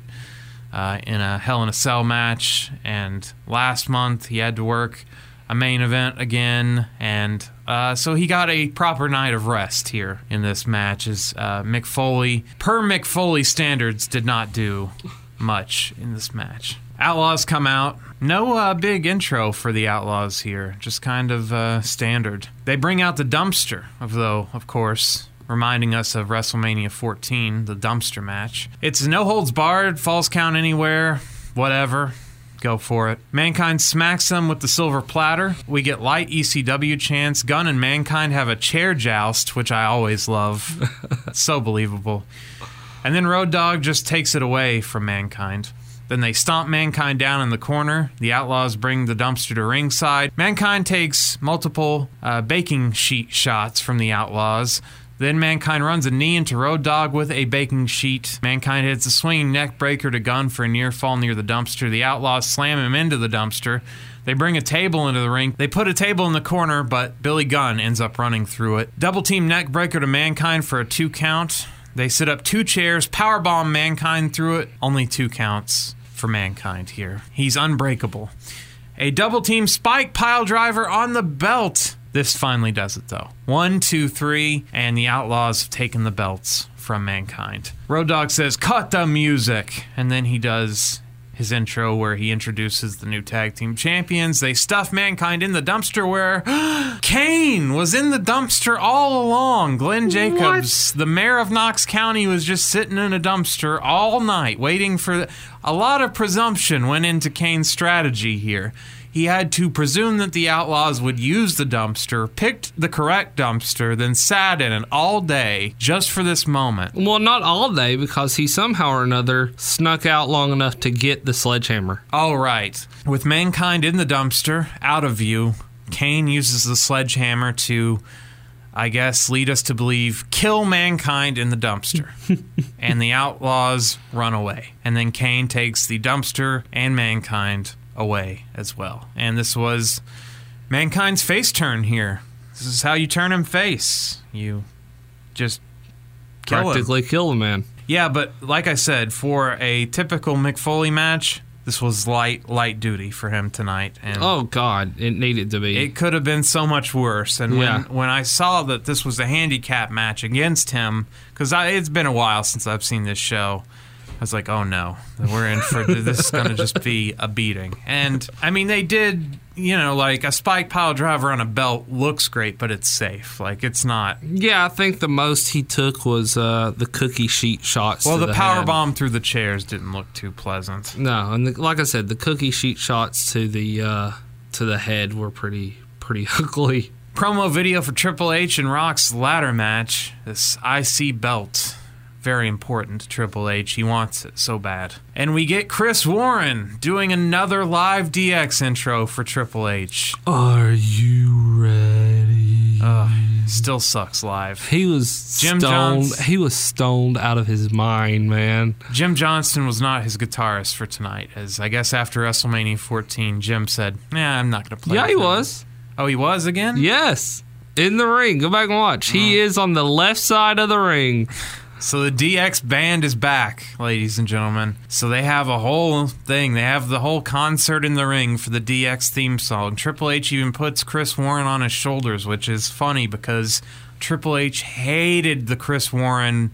uh, in a Hell in a Cell match, and last month he had to work a main event again, and uh, so he got a proper night of rest here in this match. As uh, Mick Foley, per Mick Foley standards, did not do much in this match. Outlaws come out. No uh, big intro for the Outlaws here, just kind of uh, standard. They bring out the dumpster, of though, of course, reminding us of WrestleMania 14, the dumpster match. It's no holds barred, falls count anywhere, whatever. Go for it. Mankind smacks them with the silver platter. We get light ECW chants. Gunn and Mankind have a chair joust, which I always love. so believable. And then Road Dog just takes it away from Mankind. Then they stomp Mankind down in the corner. The Outlaws bring the dumpster to ringside. Mankind takes multiple uh, baking sheet shots from the Outlaws. Then Mankind runs a knee into Road Dog with a baking sheet. Mankind hits a swinging neck breaker to Gunn for a near fall near the dumpster. The Outlaws slam him into the dumpster. They bring a table into the ring. They put a table in the corner, but Billy Gunn ends up running through it. Double team neck breaker to Mankind for a two count. They sit up two chairs, powerbomb Mankind through it. Only two counts for Mankind here. He's unbreakable. A double team spike pile driver on the belt. This finally does it though. One, two, three, and the Outlaws have taken the belts from Mankind. Road Dog says, Cut the music. And then he does his intro where he introduces the new tag team champions. They stuff Mankind in the dumpster where Kane was in the dumpster all along. Glenn Jacobs, the mayor of Knox County, was just sitting in a dumpster all night waiting for. A lot of presumption went into Kane's strategy here. He had to presume that the Outlaws would use the dumpster, picked the correct dumpster, then sat in it all day just for this moment. Well, not all day because he somehow or another snuck out long enough to get the sledgehammer. All right. With Mankind in the dumpster, out of view, Kane uses the sledgehammer to, I guess, lead us to believe kill Mankind in the dumpster. and the Outlaws run away. And then Kane takes the dumpster and Mankind away as well. And this was Mankind's face turn here. This is how you turn him face. You just kill him. Practically kill a man. Yeah, but like I said, for a typical Mick Foley match, this was light light duty for him tonight. And Oh God, it needed to be. it could have been so much worse. And Yeah. when when I saw that this was a handicap match against him, because it's been a while since I've seen this show. I was like, oh no, we're in for this is going to just be a beating. And I mean, they did, you know, like a spike pile driver on a belt looks great, but it's safe. Like it's not. yeah, I think the most he took was uh, the cookie sheet shots. Well, the, the power head. bomb through the chairs didn't look too pleasant. No, and the, like I said, the cookie sheet shots to the uh, to the head were pretty pretty ugly. Promo video for Triple H and Rock's ladder match. This IC belt. Very important to Triple H. He wants it so bad. And we get Chris Warren doing another live DX intro for Triple H. Are you ready? Ugh, still sucks live. He was Jim stoned. Johns- He was stoned out of his mind, man. Jim Johnston was not his guitarist for tonight, as I guess after WrestleMania 14, Jim said, "Nah, I'm not going to play." Yeah, he him." was. Oh, he was again. Yes, in the ring. Go back and watch. He is on the left side of the ring. So the DX band is back, ladies and gentlemen. So they have a whole thing. They have the whole concert in the ring for the DX theme song. Triple H even puts Chris Warren on his shoulders, which is funny because Triple H hated the Chris Warren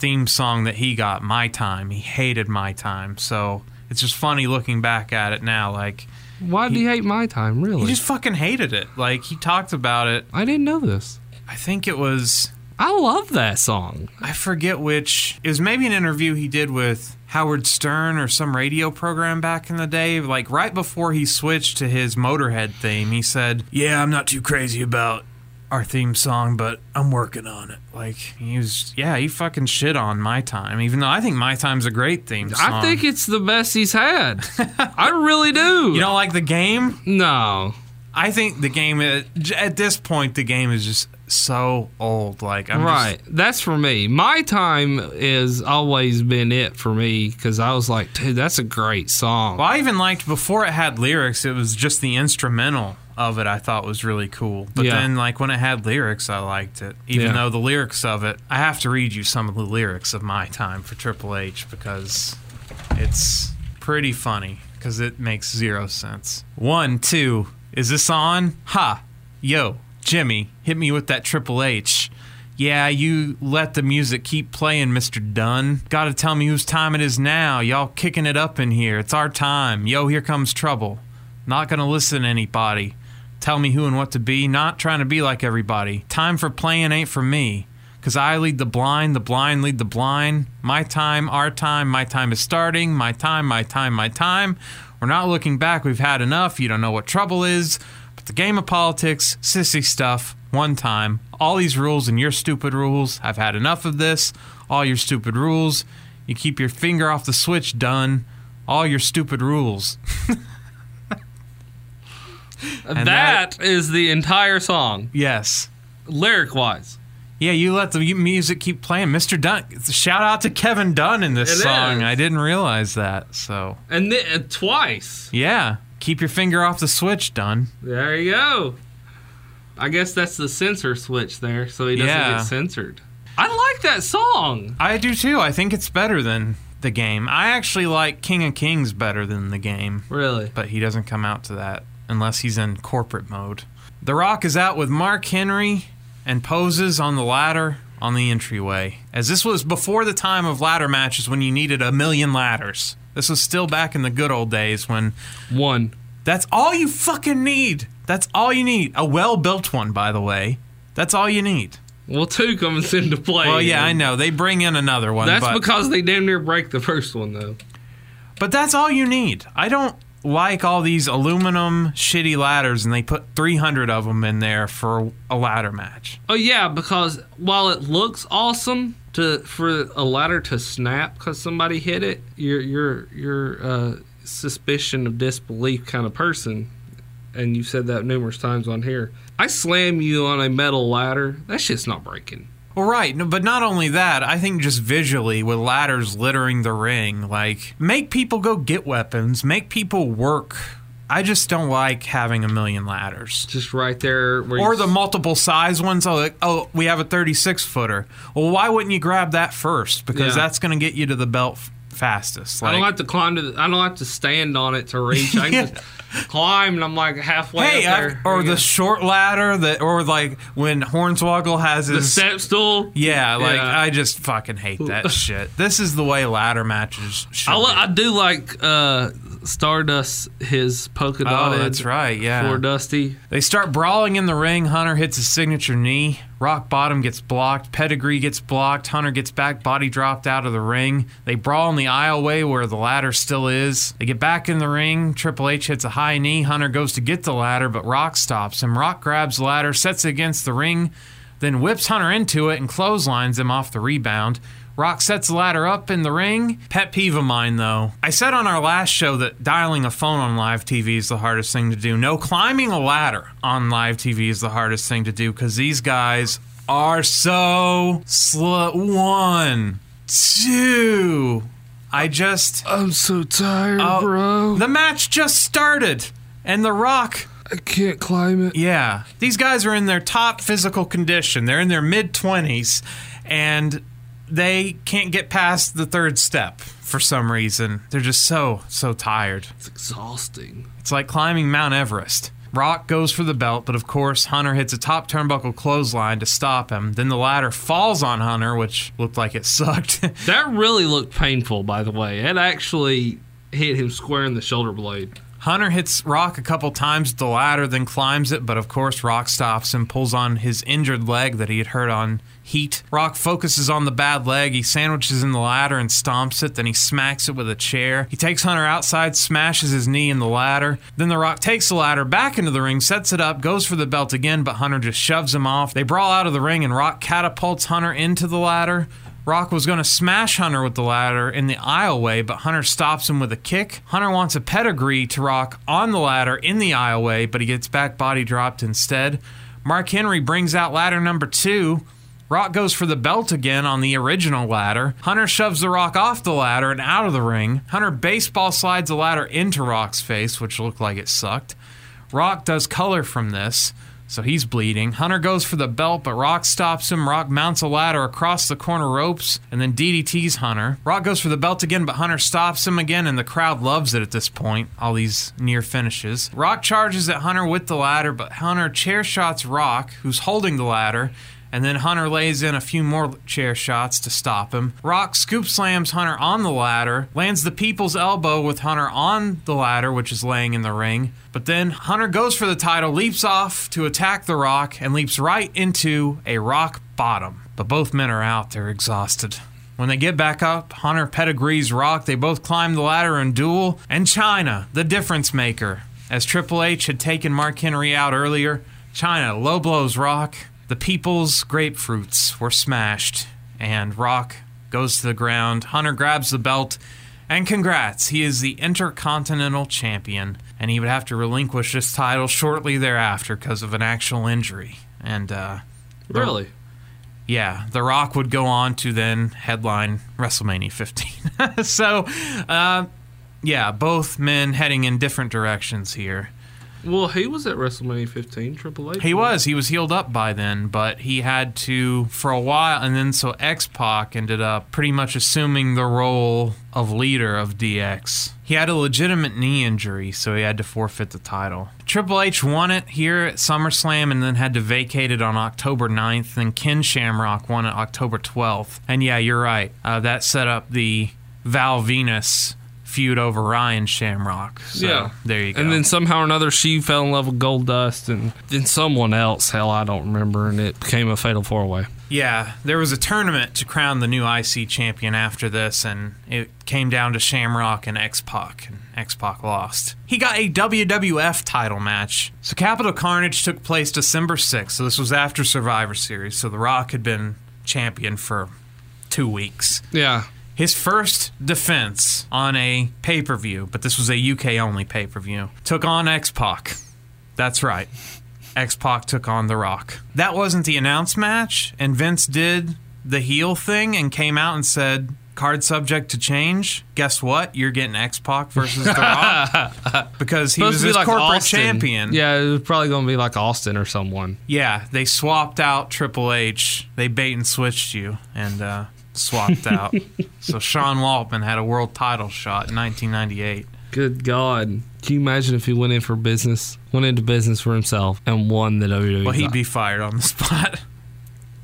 theme song that he got, My Time. He hated My Time. So it's just funny looking back at it now. Like, Why did he hate my time? Really? he just fucking hated it. Like, he talked about it. I didn't know this. I think it was I love that song. I forget which. It was maybe an interview he did with Howard Stern or some radio program back in the day. Like right before he switched to his Motorhead theme, he said, "Yeah, I'm not too crazy about our theme song, but I'm working on it. Like he was, yeah, he fucking shit on my time, even though I think my time's a great theme song. I think it's the best he's had. I really do. you don't like the game. no. I think the game at this point, the game is just so old. Like I'm right. Just, That's for me. My time is always been it for me because I was like, dude, that's a great song. well, I even liked before it had lyrics. It was just the instrumental of it. I thought was really cool. But Yeah. then, like when it had lyrics, I liked it. Even Yeah. though the lyrics of it, I have to read you some of the lyrics of my time for Triple H because it's pretty funny because it makes zero sense. One, two, is this on? Ha, yo, Jimmy, hit me with that Triple H. Yeah, you let the music keep playing, Mr. Dunn. Gotta tell me whose time it is now. Y'all kicking it up in here. It's our time. Yo, here comes trouble. Not gonna listen to anybody. Tell me who and what to be. Not trying to be like everybody. Time for playing ain't for me. Cause I lead the blind, the blind lead the blind. My time, our time, my time is starting. My time, my time, my time. We're not looking back. We've had enough. You don't know what trouble is. But the game of politics, sissy stuff, one time. All these rules and your stupid rules. I've had enough of this. All your stupid rules. You keep your finger off the switch, done. All your stupid rules. And that is the entire song, Yes. lyric wise. Yeah, you let the music keep playing. Mr. Dunn. Shout out to Kevin Dunn in this It song. is. I didn't realize that. So, And then uh, twice. yeah. Keep your finger off the switch, Dunn. There you go. I guess that's the censor switch there, so he doesn't Yeah. get censored. I like that song. I do too. I think it's better than the game. I actually like King of Kings better than the game, Really? but he doesn't come out to that unless he's in corporate mode. The Rock is out with Mark Henry and poses on the ladder on the entryway. As this was before the time of ladder matches when you needed a million ladders. This was still back in the good old days when One. That's all you fucking need. That's all you need. A well built one, by the way. That's all you need. Well, two comes into play. Well, yeah, I know. They bring in another one. That's but, because they damn near break the first one, though. but that's all you need. I don't like all these aluminum shitty ladders and they put 300 of them in there for a ladder match. Oh yeah, because while it looks awesome to for a ladder to snap because somebody hit it, you're you're you're uh, suspicion of disbelief kind of person, and you've said that numerous times on here. I slam you on a metal ladder, that shit's not breaking. Well, right, but not only that, I think just visually with ladders littering the ring, like make people go get weapons, make people work. I just don't like having a million ladders. Just right there, where Or the multiple size ones. Oh, like, oh, we have a 36 footer. Well, why wouldn't you grab that first? Because Yeah. that's going to get you to the belt fastest. I don't have to climb to. The, I don't have to stand on it to reach. I just climb, and I'm like halfway hey, up I- there. or There you the short ladder that, or like when Hornswoggle has the his. step stool. yeah, like Yeah. I just fucking hate that shit. This is the way ladder matches should I. I do like uh, Stardust, his polka Oh, dotted. that's right. Yeah. For Dusty. They start brawling in the ring. Hunter hits his signature knee. Rock bottom gets blocked. Pedigree gets blocked. Hunter gets back body dropped out of the ring. They brawl in the aisleway where the ladder still is. They get back in the ring. Triple H hits a high knee. Hunter goes to get the ladder, but Rock stops him. Rock grabs ladder, sets it against the ring, then whips Hunter into it and clotheslines him off the rebound. Rock sets the ladder up in the ring. Pet peeve of mine, though. I said on our last show that dialing a phone on live TV is the hardest thing to do. No, climbing a ladder on live TV is the hardest thing to do because these guys are so slow. One, two. I just. I'm so tired, Oh, bro. The match just started, and The Rock I can't climb it. yeah. These guys are in their top physical condition. They're in their mid 20s and they can't get past the third step for some reason. They're just so, so tired. It's exhausting. It's like climbing Mount Everest. Rock goes for the belt, but of course, Hunter hits a top turnbuckle clothesline to stop him. Then the ladder falls on Hunter, which looked like it sucked. That really looked painful, by the way. It actually hit him square in the shoulder blade. Hunter hits Rock a couple times with the ladder, then climbs it, but of course, Rock stops and pulls on his injured leg that he had hurt on Heat. Rock focuses on the bad leg. He sandwiches in the ladder and stomps it. Then he smacks it with a chair. He takes Hunter outside, smashes his knee in the ladder. Then The Rock takes the ladder back into the ring, sets it up, goes for the belt again, but Hunter just shoves him off. They brawl out of the ring, and Rock catapults Hunter into the ladder. Rock was going to smash Hunter with the ladder in the aisleway, but Hunter stops him with a kick. Hunter wants a pedigree to Rock on the ladder in the aisleway, but he gets back body dropped instead. Mark Henry brings out ladder number two. Rock goes for the belt again on the original ladder. Hunter shoves the Rock off the ladder and out of the ring. Hunter baseball slides the ladder into Rock's face, which looked like it sucked. Rock does color from this, so he's bleeding. Hunter goes for the belt, but Rock stops him. Rock mounts a ladder across the corner ropes and then DDTs Hunter. Rock goes for the belt again, but Hunter stops him again, and the crowd loves it at this point. All these near finishes. Rock charges at Hunter with the ladder, but Hunter chair shots Rock, who's holding the ladder. And then Hunter lays in a few more chair shots to stop him. Rock scoop slams Hunter on the ladder, lands the people's elbow with Hunter on the ladder, which is laying in the ring. But then Hunter goes for the title, leaps off to attack the Rock, and leaps right into a rock bottom. But both men are out, they're exhausted. When they get back up, Hunter pedigrees Rock. They both climb the ladder and duel. And Chyna, the difference maker. As Triple H had taken Mark Henry out earlier, Chyna low blows Rock. The people's grapefruits were smashed, and Rock goes to the ground. Hunter grabs the belt, and congrats, he is the Intercontinental Champion, and he would have to relinquish this title shortly thereafter because of an actual injury. And, uh, Really? yeah, The Rock would go on to then headline WrestleMania 15. so, uh, yeah, both men heading in different directions here. Well, he was at WrestleMania 15, Triple H. He was. He was healed up by then, but he had to for a while, and then so X Pac ended up pretty much assuming the role of leader of DX. He had a legitimate knee injury, so he had to forfeit the title. Triple H won it here at SummerSlam and then had to vacate it on October 9th. Then Ken Shamrock won it October 12th. And yeah, you're right. Uh, that set up the Val Venis feud over Ryan Shamrock. So, yeah. there you go. And then somehow or another, she fell in love with Goldust, and then someone else, hell, I don't remember, and it became a fatal four way. Yeah, there was a tournament to crown the new IC champion after this, and it came down to Shamrock and X Pac, and X Pac lost. He got a WWF title match. So Capital Carnage took place December 6th, so this was after Survivor Series, so The Rock had been champion for two weeks. Yeah. His first defense on a pay per view, but this was a UK only pay per view, took on X Pac. That's right. X Pac took on The Rock. That wasn't the announced match, and Vince did the heel thing and came out and said, card subject to change. Guess what? You're getting X Pac versus The Rock because he was Supposed be his like corporate Austin. champion. Yeah, it was probably going to be like Austin or someone. Yeah, they swapped out Triple H. They bait and switched you and uh, swapped out. so Sean Waltman had a world title shot in 1998. Good God. Can you imagine if he went in for business, went into business for himself, and won the WWE? Well, he'd be fired on the spot.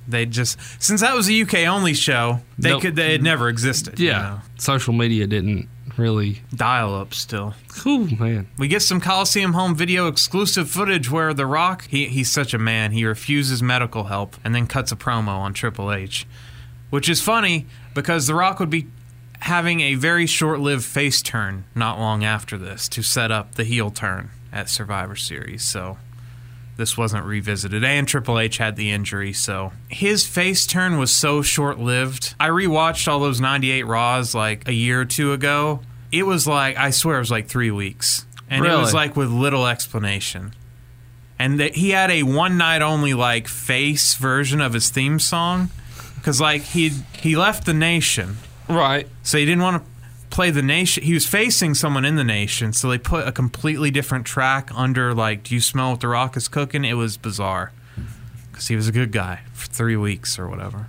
They just since that was a UK only show, they Nope. could they had never existed. you Yeah. know. Social media didn't really. dial up still. Cool, man. We get some Coliseum home video exclusive footage where The Rock, he, he's such a man, he refuses medical help and then cuts a promo on Triple H. Which is funny because The Rock would be having a very short lived face turn not long after this to set up the heel turn at Survivor Series. So this wasn't revisited. And Triple H had the injury, so his face turn was so short lived. I rewatched all those 98 Raws like a year or two ago. It was like, I swear it was like three weeks. And it was like with little explanation. And that he had a one night only like face version of his theme song. Because like he he left the nation Right. so he didn't want to play the nation. He was facing someone in the nation, so they put a completely different track under. Like, do you smell what the Rock is cooking? It was bizarre because he was a good guy for three weeks or whatever.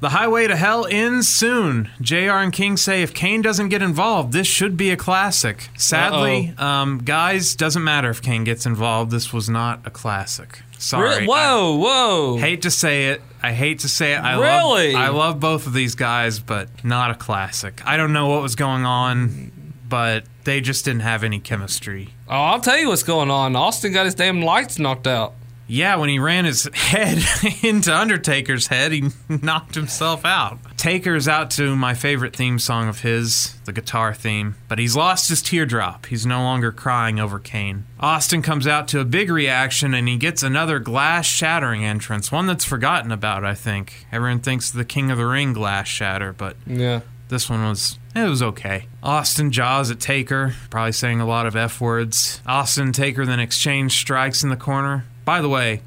The highway to hell ends soon. Jr. and King say if Kane doesn't get involved, this should be a classic. Sadly, um, guys, doesn't matter if Kane gets involved. This was not a classic. Sorry. Re- whoa, whoa. Hate to say it. I hate to say it. I Really? love I love both of these guys, but not a classic. I don't know what was going on but they just didn't have any chemistry. Oh, I'll tell you what's going on. Austin got his damn lights knocked out. Yeah, when he ran his head into Undertaker's head, he knocked himself out. Taker's out to my favorite theme song of his, the guitar theme, but he's lost his teardrop. He's no longer crying over Kane. Austin comes out to a big reaction and he gets another glass shattering entrance, one that's forgotten about, I think. Everyone thinks the King of the Ring glass shatter, but Yeah. this one was it was okay. Austin jaws at Taker, probably saying a lot of F words. Austin and Taker then exchange strikes in the corner. By the way,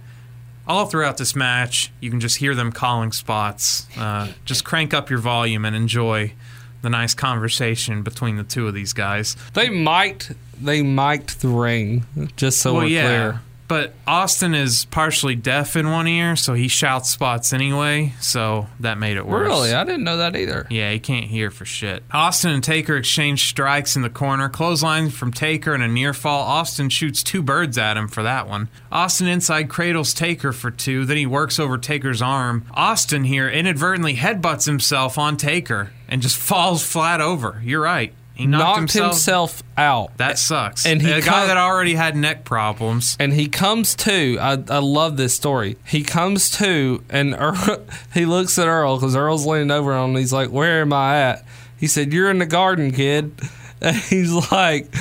all throughout this match, you can just hear them calling spots. Uh, just crank up your volume and enjoy the nice conversation between the two of these guys. They mic'd they mic'd the ring, just so well, we're yeah, clear. But Austin is partially deaf in one ear, so he shouts spots anyway. So that made it worse. Really? I didn't know that either. Yeah, he can't hear for shit. Austin and Taker exchange strikes in the corner. Clothesline from Taker and a near fall. Austin shoots two birds at him for that one. Austin inside cradles Taker for two. Then he works over Taker's arm. Austin here inadvertently headbutts himself on Taker and just falls flat over. You're right. He knocked, Knocked himself, out. That sucks. And he a guy that already had neck problems. and he comes to. I, I love this story. He comes to, and Earl, he looks at Earl because Earl's leaning over on him. He's like, "Where am I at?" He said, "You're in the garden, kid." And he's like,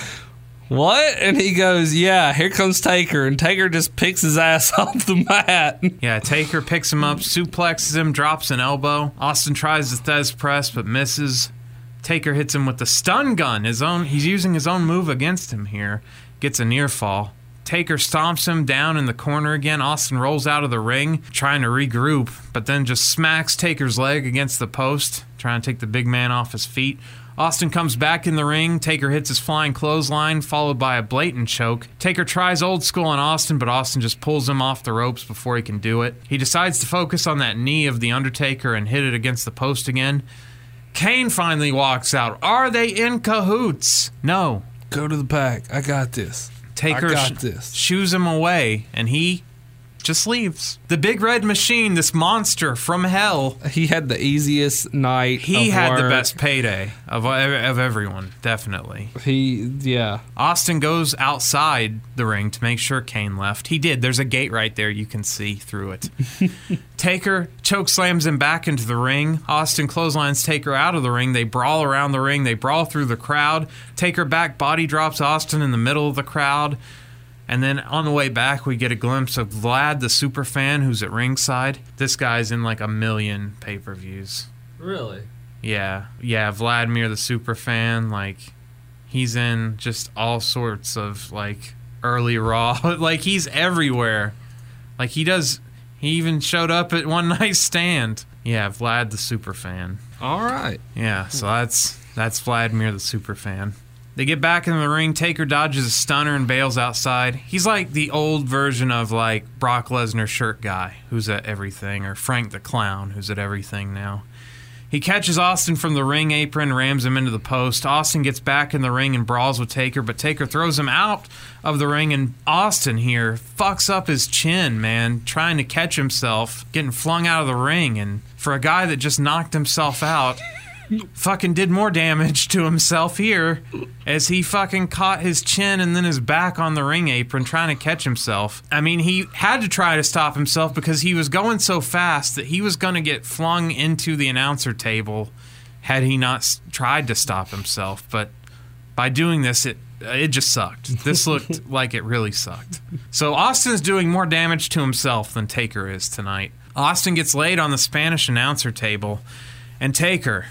"What?" And he goes, "Yeah, here comes Taker." And Taker just picks his ass off the mat. Yeah, Taker picks him up, suplexes him, drops an elbow. Austin tries the Thesz press but misses. Taker hits him with the stun gun. His own he's using his own move against him here. Gets a near fall. Taker stomps him down in the corner again. Austin rolls out of the ring, trying to regroup, but then just smacks Taker's leg against the post, trying to take the big man off his feet. Austin comes back in the ring. Taker hits his flying clothesline, followed by a blatant choke. Taker tries old school on Austin, but Austin just pulls him off the ropes before he can do it. He decides to focus on that knee of The Undertaker and hit it against the post again. Kane finally walks out. Are they in cahoots? No. Go to the back. I got this. Taker I got sh- this. shoos him away, and he just leaves. The big red machine, this monster from hell, He had the easiest night. he had the best payday of, of everyone, definitely. He yeah. Austin goes outside the ring to make sure Kane left. He did. There's a gate right there. You can see through it. Taker choke slams him back into the ring. Austin clotheslines Taker out of the ring. They brawl around the ring. They brawl through the crowd. Taker back body drops Austin in the middle of the crowd. And then on the way back, we get a glimpse of Vlad, the super fan who's at ringside. This guy's in like a million pay per views. Really? Yeah, yeah, Vladimir the super fan, like he's in just all sorts of like early raw, like he's everywhere. Like he does he even showed up at one night stand. Yeah, Vlad the super fan. All right. Yeah, so that's that's Vladimir the super fan. They get back in the ring. Taker dodges a stunner and bails outside. He's like the old version of like Brock Lesnar shirt guy who's at everything, or Frank the clown who's at everything now. He catches Austin from the ring apron, rams him into the post. Austin gets back in the ring and brawls with Taker, but Taker throws him out of the ring, and Austin here fucks up his chin, man, trying to catch himself, getting flung out of the ring. And for a guy that just knocked himself out, fucking did more damage to himself here as he fucking caught his chin and then his back on the ring apron trying to catch himself. I mean, he had to try to stop himself because he was going so fast that he was going to get flung into the announcer table had he not s- tried to stop himself. But by doing this, it uh, it just sucked. This looked like it really sucked. So Austin's doing more damage to himself than Taker is tonight. Austin gets laid on the Spanish announcer table, and Taker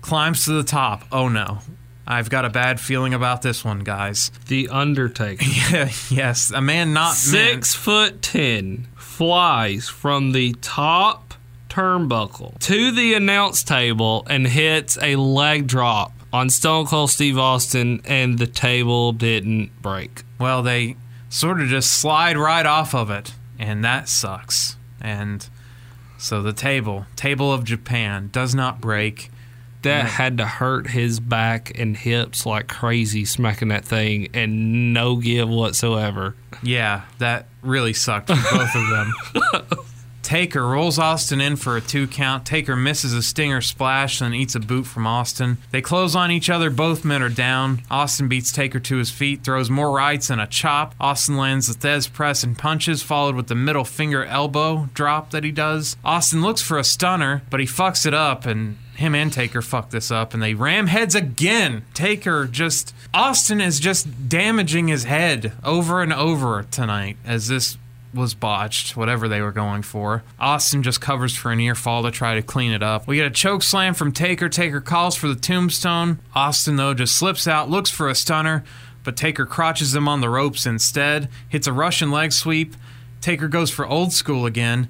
climbs to the top. Oh no. I've got a bad feeling about this one, guys. The Undertaker. yes, a man not Six foot ten flies from the top turnbuckle to the announce table and hits a leg drop on Stone Cold Steve Austin, and the table didn't break. Well, they sort of just slide right off of it, and that sucks. And so the table, table of Japan, does not break. That had to hurt his back and hips like crazy, smacking that thing, and no give whatsoever. Yeah, that really sucked for both of them. Taker rolls Austin in for a two count. Taker misses a stinger splash and then eats a boot from Austin. They close on each other. Both men are down. Austin beats Taker to his feet, throws more rights and a chop. Austin lands the Thesz press and punches, followed with the middle finger elbow drop that he does. Austin looks for a stunner, but he fucks it up and him and Taker fuck this up and they ram heads again. Taker just Austin is just damaging his head over and over tonight as this was botched, whatever they were going for. Austin just covers for a near fall to try to clean it up. We get a choke slam from Taker. Taker calls for the tombstone. Austin, though, just slips out, looks for a stunner, but Taker crotches him on the ropes instead, hits a Russian leg sweep. Taker goes for old school again.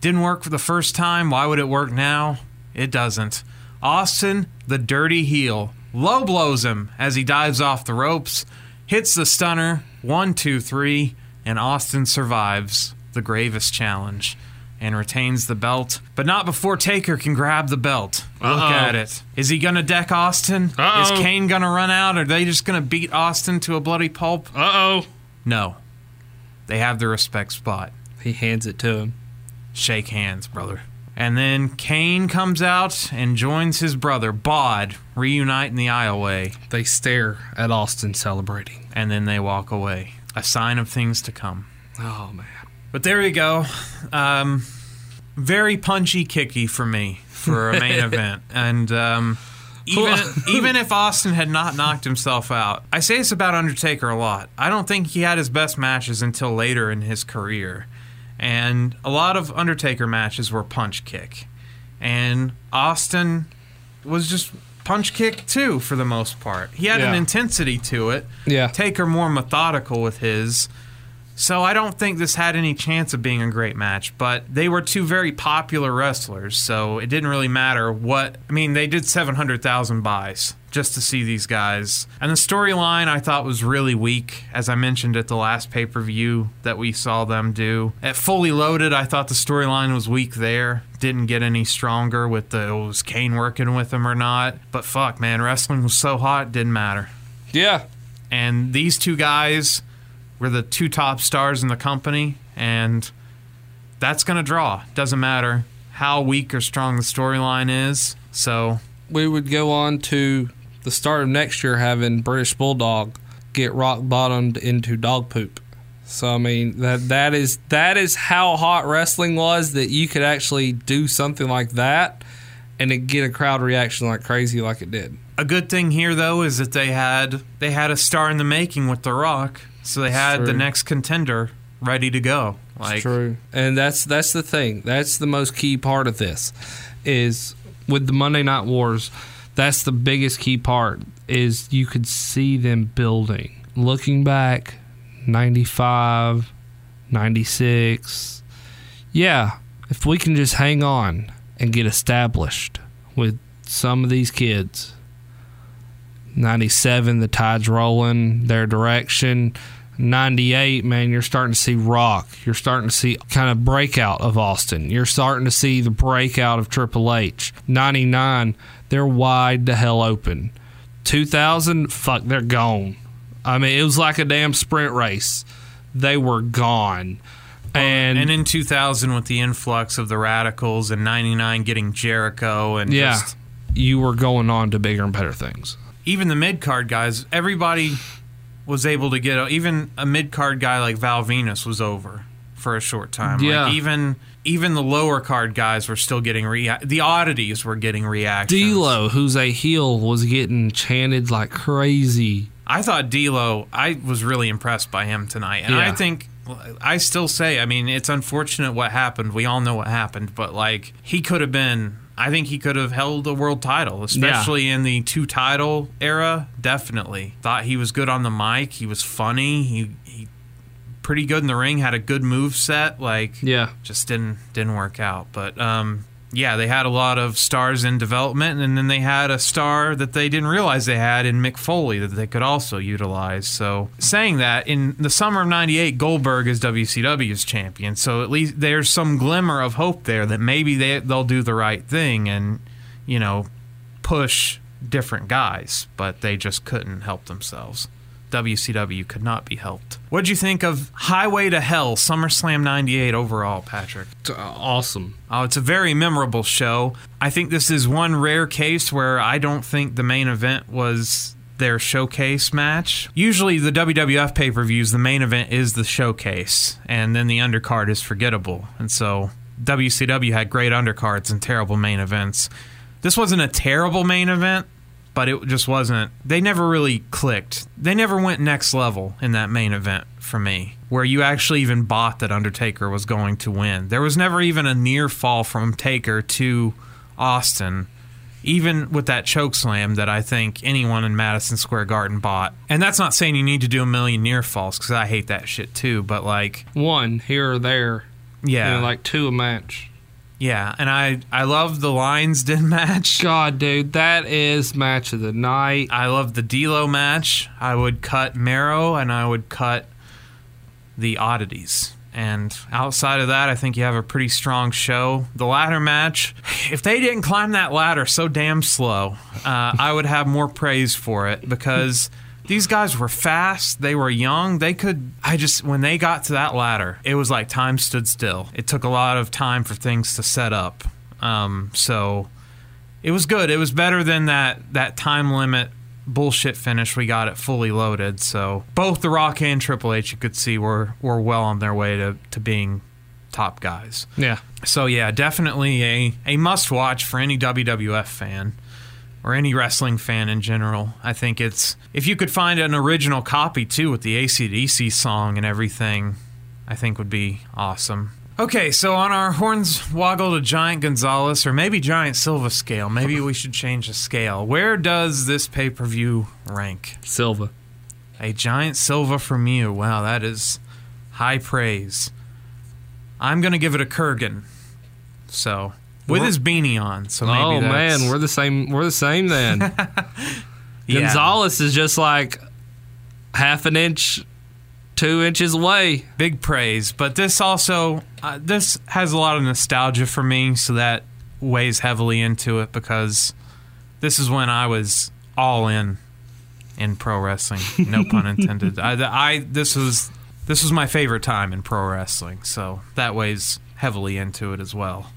Didn't work for the first time. Why would it work now? It doesn't. Austin, the dirty heel, low blows him as he dives off the ropes, hits the stunner. One, two, three and Austin survives the gravest challenge and retains the belt, but not before Taker can grab the belt. Look Uh-oh. at it. Is he gonna deck Austin? Uh-oh. Is Kane gonna run out? Are they just gonna beat Austin to a bloody pulp? Uh oh. No. They have the respect spot. He hands it to him. Shake hands, brother. And then Kane comes out and joins his brother, Bod, reunite in the aisleway, They stare at Austin celebrating. and then they walk away. A sign of things to come. Oh man. But there you go. Um, very punchy, kicky for me for a main event, and um, even even if Austin had not knocked himself out, I say this about Undertaker a lot. I don't think he had his best matches until later in his career, and a lot of Undertaker matches were punch kick, and Austin was just punch kick too for the most part. He had an intensity to it. Yeah. Taker more methodical with his. So I don't think this had any chance of being a great match, but they were two very popular wrestlers, so it didn't really matter what. I mean, they did 700,000 buys just to see these guys. And the storyline I thought was really weak, as I mentioned at the last pay per view that we saw them do. At Fully Loaded, I thought the storyline was weak there. Didn't get any stronger with the oh, was Kane working with him or not. But fuck, man, wrestling was so hot, didn't matter. Yeah. And these two guys were the two top stars in the company, and that's going to draw. Doesn't matter how weak or strong the storyline is. So, We would go on to the start of next year having British Bulldog get rock bottomed into dog poop. So I mean that that is that is how hot wrestling was that you could actually do something like that and it get a crowd reaction like crazy like it did. a good thing here though is that they had they had a star in the making with The Rock, so they had the next contender ready to go. Like True. And that's that's the thing. That's the most key part of this is with the Monday Night Wars, that's the biggest key part is you could see them building. Looking back 95, 96. Yeah, if we can just hang on and get established with some of these kids 97, the tide's rolling, their direction. 98, man, you're starting to see Rock. You're starting to see kind of breakout of Austin. You're starting to see the breakout of Triple H. 99, they're wide the hell open. 2000, fuck, they're gone. I mean, it was like a damn sprint race. They were gone. And, and in 2000 with the influx of the Radicals and 99 getting Jericho and yeah, just you were going on to bigger and better things. even the mid card guys, everybody was able to get even a mid card guy like Val Venis was over for a short time. Yeah. Like even even the lower card guys were still getting rea- the oddities were getting reactions. D'Lo, who's a heel, was getting chanted like crazy. I thought D'Lo, I was really impressed by him tonight, and I think I still say, I mean, it's unfortunate what happened. We all know what happened, but like he could have been. I think he could have held a world title, especially in the two title era. Definitely thought he was good on the mic. He was funny. He he pretty good in the ring. Had a good move set. Like Yeah. just didn't didn't work out. But um, yeah, they had a lot of stars in development, and then they had a star that they didn't realize they had in Mick Foley that they could also utilize. So saying that in the summer of '98, Goldberg is WCW's champion. So at least there's some glimmer of hope there that maybe they they'll do the right thing and you know push different guys, but they just couldn't help themselves. WCW could not be helped. What'd you think of Highway to Hell SummerSlam 98 overall, Patrick? It's, uh, awesome. Oh, it's a very memorable show. I think this is one rare case where I don't think the main event was their showcase match. Usually, the WWF pay per views, the main event is the showcase, and then the undercard is forgettable. And so, WCW had great undercards and terrible main events. This wasn't a terrible main event, but it just wasn't. They never really clicked. They never went next level in that main event for me, where you actually even bought that Undertaker was going to win. There was never even a near fall from Taker to Austin, even with that choke slam that I think anyone in Madison Square Garden bought. And that's not saying you need to do a million near falls because I hate that shit too. But like, One here or there. yeah, You know, like two a match. Yeah, and I I love the Lions Den match. God, dude, that is match of the night. I love the D'Lo match. I would cut Mero and I would cut the oddities. And outside of that, I think you have a pretty strong show. The ladder match, if they didn't climb that ladder so damn slow, uh, I would have more praise for it because these guys were fast. They were young. They could. I just, when they got to that ladder, it was like time stood still. It took a lot of time for things to set up. Um, so it was good. It was better than that that time limit bullshit finish we got it fully loaded. So both The Rock and Triple H, you could see, were were well on their way to to being top guys. Yeah. So yeah, definitely a a must watch for any WWF fan or any wrestling fan in general. I think it's if you could find an original copy too with the ACDC song and everything, I think would be awesome. Okay, so on our Hornswoggle to Giant Gonzalez or maybe Giant Silva scale, maybe we should change the scale. Where does this pay per view rank? Silva. A giant Silva from you. Wow, that is high praise. I'm gonna give it a Kurrgan. So with his beanie on. So maybe oh man, we're the same. We're the same then. Yeah. Gonzalez is just like half an inch, two inches away. big praise. But this also uh, this has a lot of nostalgia for me, so that weighs heavily into it because this is when I was all in in pro wrestling. No pun intended. I, I this was this was my favorite time in pro wrestling, so that weighs heavily into it as well.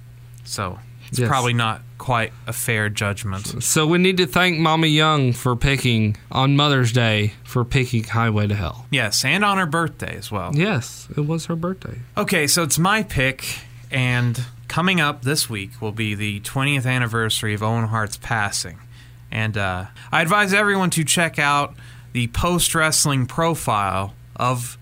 So it's Yes. probably not quite a fair judgment. So we need to thank Mama Young for picking on Mother's Day for picking Highway to Hell. Yes, and on her birthday as well. Yes, it was her birthday. Okay, so it's my pick, and coming up this week will be the 20th anniversary of Owen Hart's passing. And uh, I advise everyone to check out the post wrestling profile of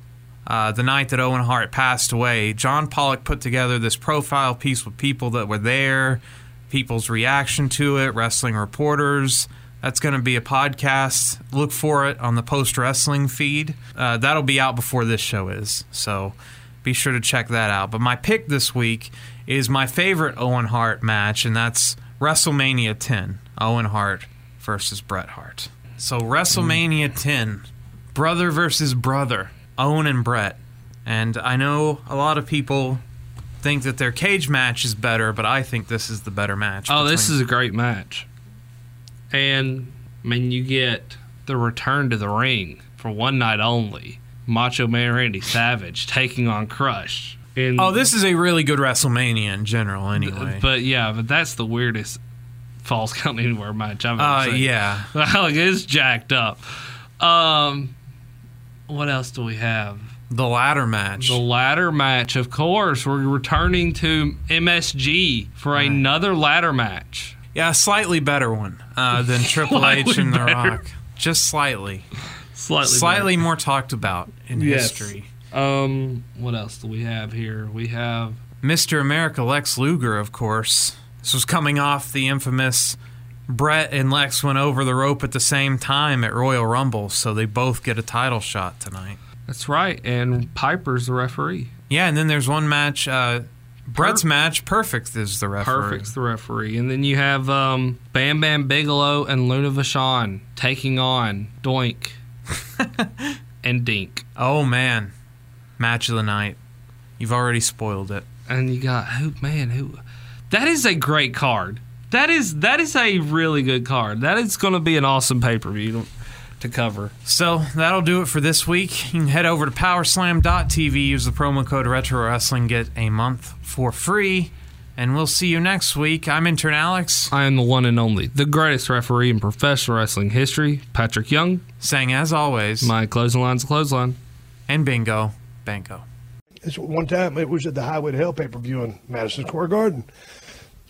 uh, the night that Owen Hart passed away. John Pollock put together this profile piece with people that were there, people's reaction to it, wrestling reporters. That's going to be a podcast. Look for it on the post wrestling feed. Uh, that'll be out before this show is. So be sure to check that out. But my pick this week is my favorite Owen Hart match, and that's WrestleMania 10 Owen Hart versus Bret Hart. So, WrestleMania 10, brother versus brother, Owen and Bret. And I know a lot of people think that their cage match is better, but I think this is the better match. Oh, this is a great match. And I mean, you get the return to the ring for one night only. Macho Man Randy Savage taking on Crush. In, Oh, this is a really good WrestleMania in general, anyway. But yeah, but that's the weirdest Falls Count Anywhere match I've ever uh, seen. yeah. like it's jacked up. Um, what else do we have? The ladder match. The ladder match, of course. We're returning to MSG for another ladder match. Yeah, a slightly better one uh, than Triple H and The. Rock. Just slightly. Slightly, Slightly more talked about in Yes. history. Um, what else do we have here? We have Mr. America Lex Luger, of course. This was coming off the infamous Bret and Lex went over the rope at the same time at Royal Rumble, so they both get a title shot tonight. that's right, and Piper's the referee. Yeah, and then there's one match. Uh, Bret's match, Perfect is the referee. Perfect's the referee, and then you have um, Bam Bam Bigelow and Luna Vachon taking on Doink and Dink, Oh man, match of the night. You've already spoiled it. and you got who? Man, who? That is a great card. That is that is a really good card. That is going to be an awesome pay per view. to cover. So that'll do it for this week. You can head over to powerslam.tv, use the promo code Retro Wrestling, get a month for free, and we'll see you next week. I'm intern Alex, I am the one and only, the greatest referee in professional wrestling history, Patrick Young. saying as always, My closing line's a clothesline. and bingo, bango. It's one time it was at the Highway to Hell pay per view in Madison Square Garden.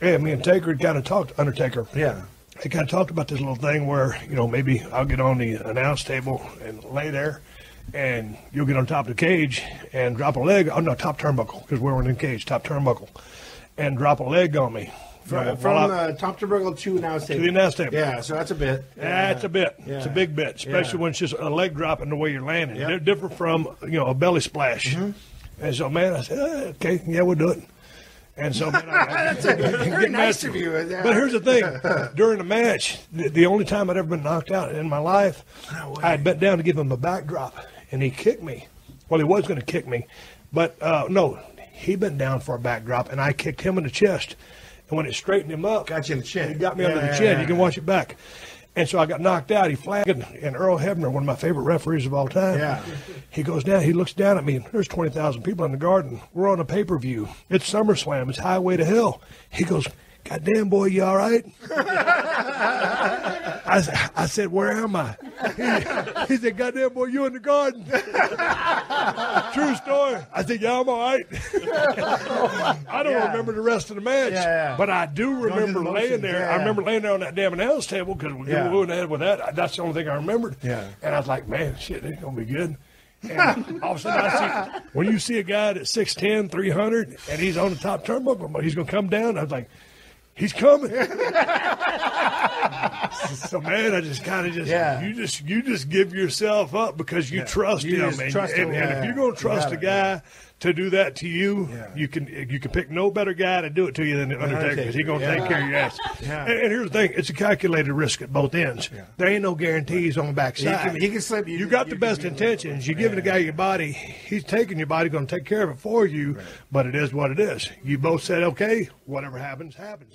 And me and Taker kind of talked, Undertaker. Yeah. They kind of talked about this little thing where, you know, maybe I'll get on the announce table and lay there and you'll get on top of the cage and drop a leg. Oh, no, top turnbuckle because we weren't in the cage, top turnbuckle. And drop a leg on me. From, While from I- uh, top to Brooklyn to announce table. To the announce table. Yeah, so that's a bit. Yeah. That's a bit. Yeah. It's a big bit, especially Yeah. when it's just a leg drop and the way you're landing. Yep. They're different from you know a belly splash. And so, man, I said, "Uh, okay, yeah, we'll do it. And so, man, I, That's a, very nice of you. But here's the thing: during the match, the, the only time I'd ever been knocked out in my life, I had bent down to give him a backdrop, and he kicked me. Well, he was going to kick me, but uh, no, he bent down for a backdrop, and I kicked him in the chest. And when it straightened him up, Got you in the chin. He got me Yeah, under the yeah, chin. yeah. You can watch it back. And so I got knocked out. He flagged, and Earl Hebner, one of my favorite referees of all time. Yeah. He goes down. He looks down at me. There's twenty thousand people in the garden. We're on a pay per view. It's SummerSlam. It's Highway to Hell. He goes, "God damn, boy, you all right? I said, "Where am I?" He, he said, "God damn, boy, you in the garden." True story. I said, "Yeah, I'm all right." I don't Yeah. remember the rest of the match, Yeah, yeah. but I do the remember laying there. I remember laying there on that damn announce table because we Yeah. were going ahead with that. That's the only thing I remembered. Yeah. And I was like, man, shit, it's going to be good. And all of a sudden, I see, when you see a guy that's 6'10, 300, and he's on the top turnbuckle, but he's going to come down, I was like, he's coming. so, man, I just kind of just, Yeah. you just you just give yourself up because you trust You him. And, trust and, him, and yeah. if you're going to You trust a guy to do that to you, Yeah. you can you can pick no better guy to do it to you than the Undertaker because he's going to Undertaker, take care of your ass. Yeah. And, and here's the thing: it's a calculated risk at both ends. There ain't no guarantees on the backside. He can- he can slip you- You got you the best be- intentions. You're giving the guy your body. He's taking your body, going to take care of it for you. But it is what it is. You both said, okay, whatever happens, happens.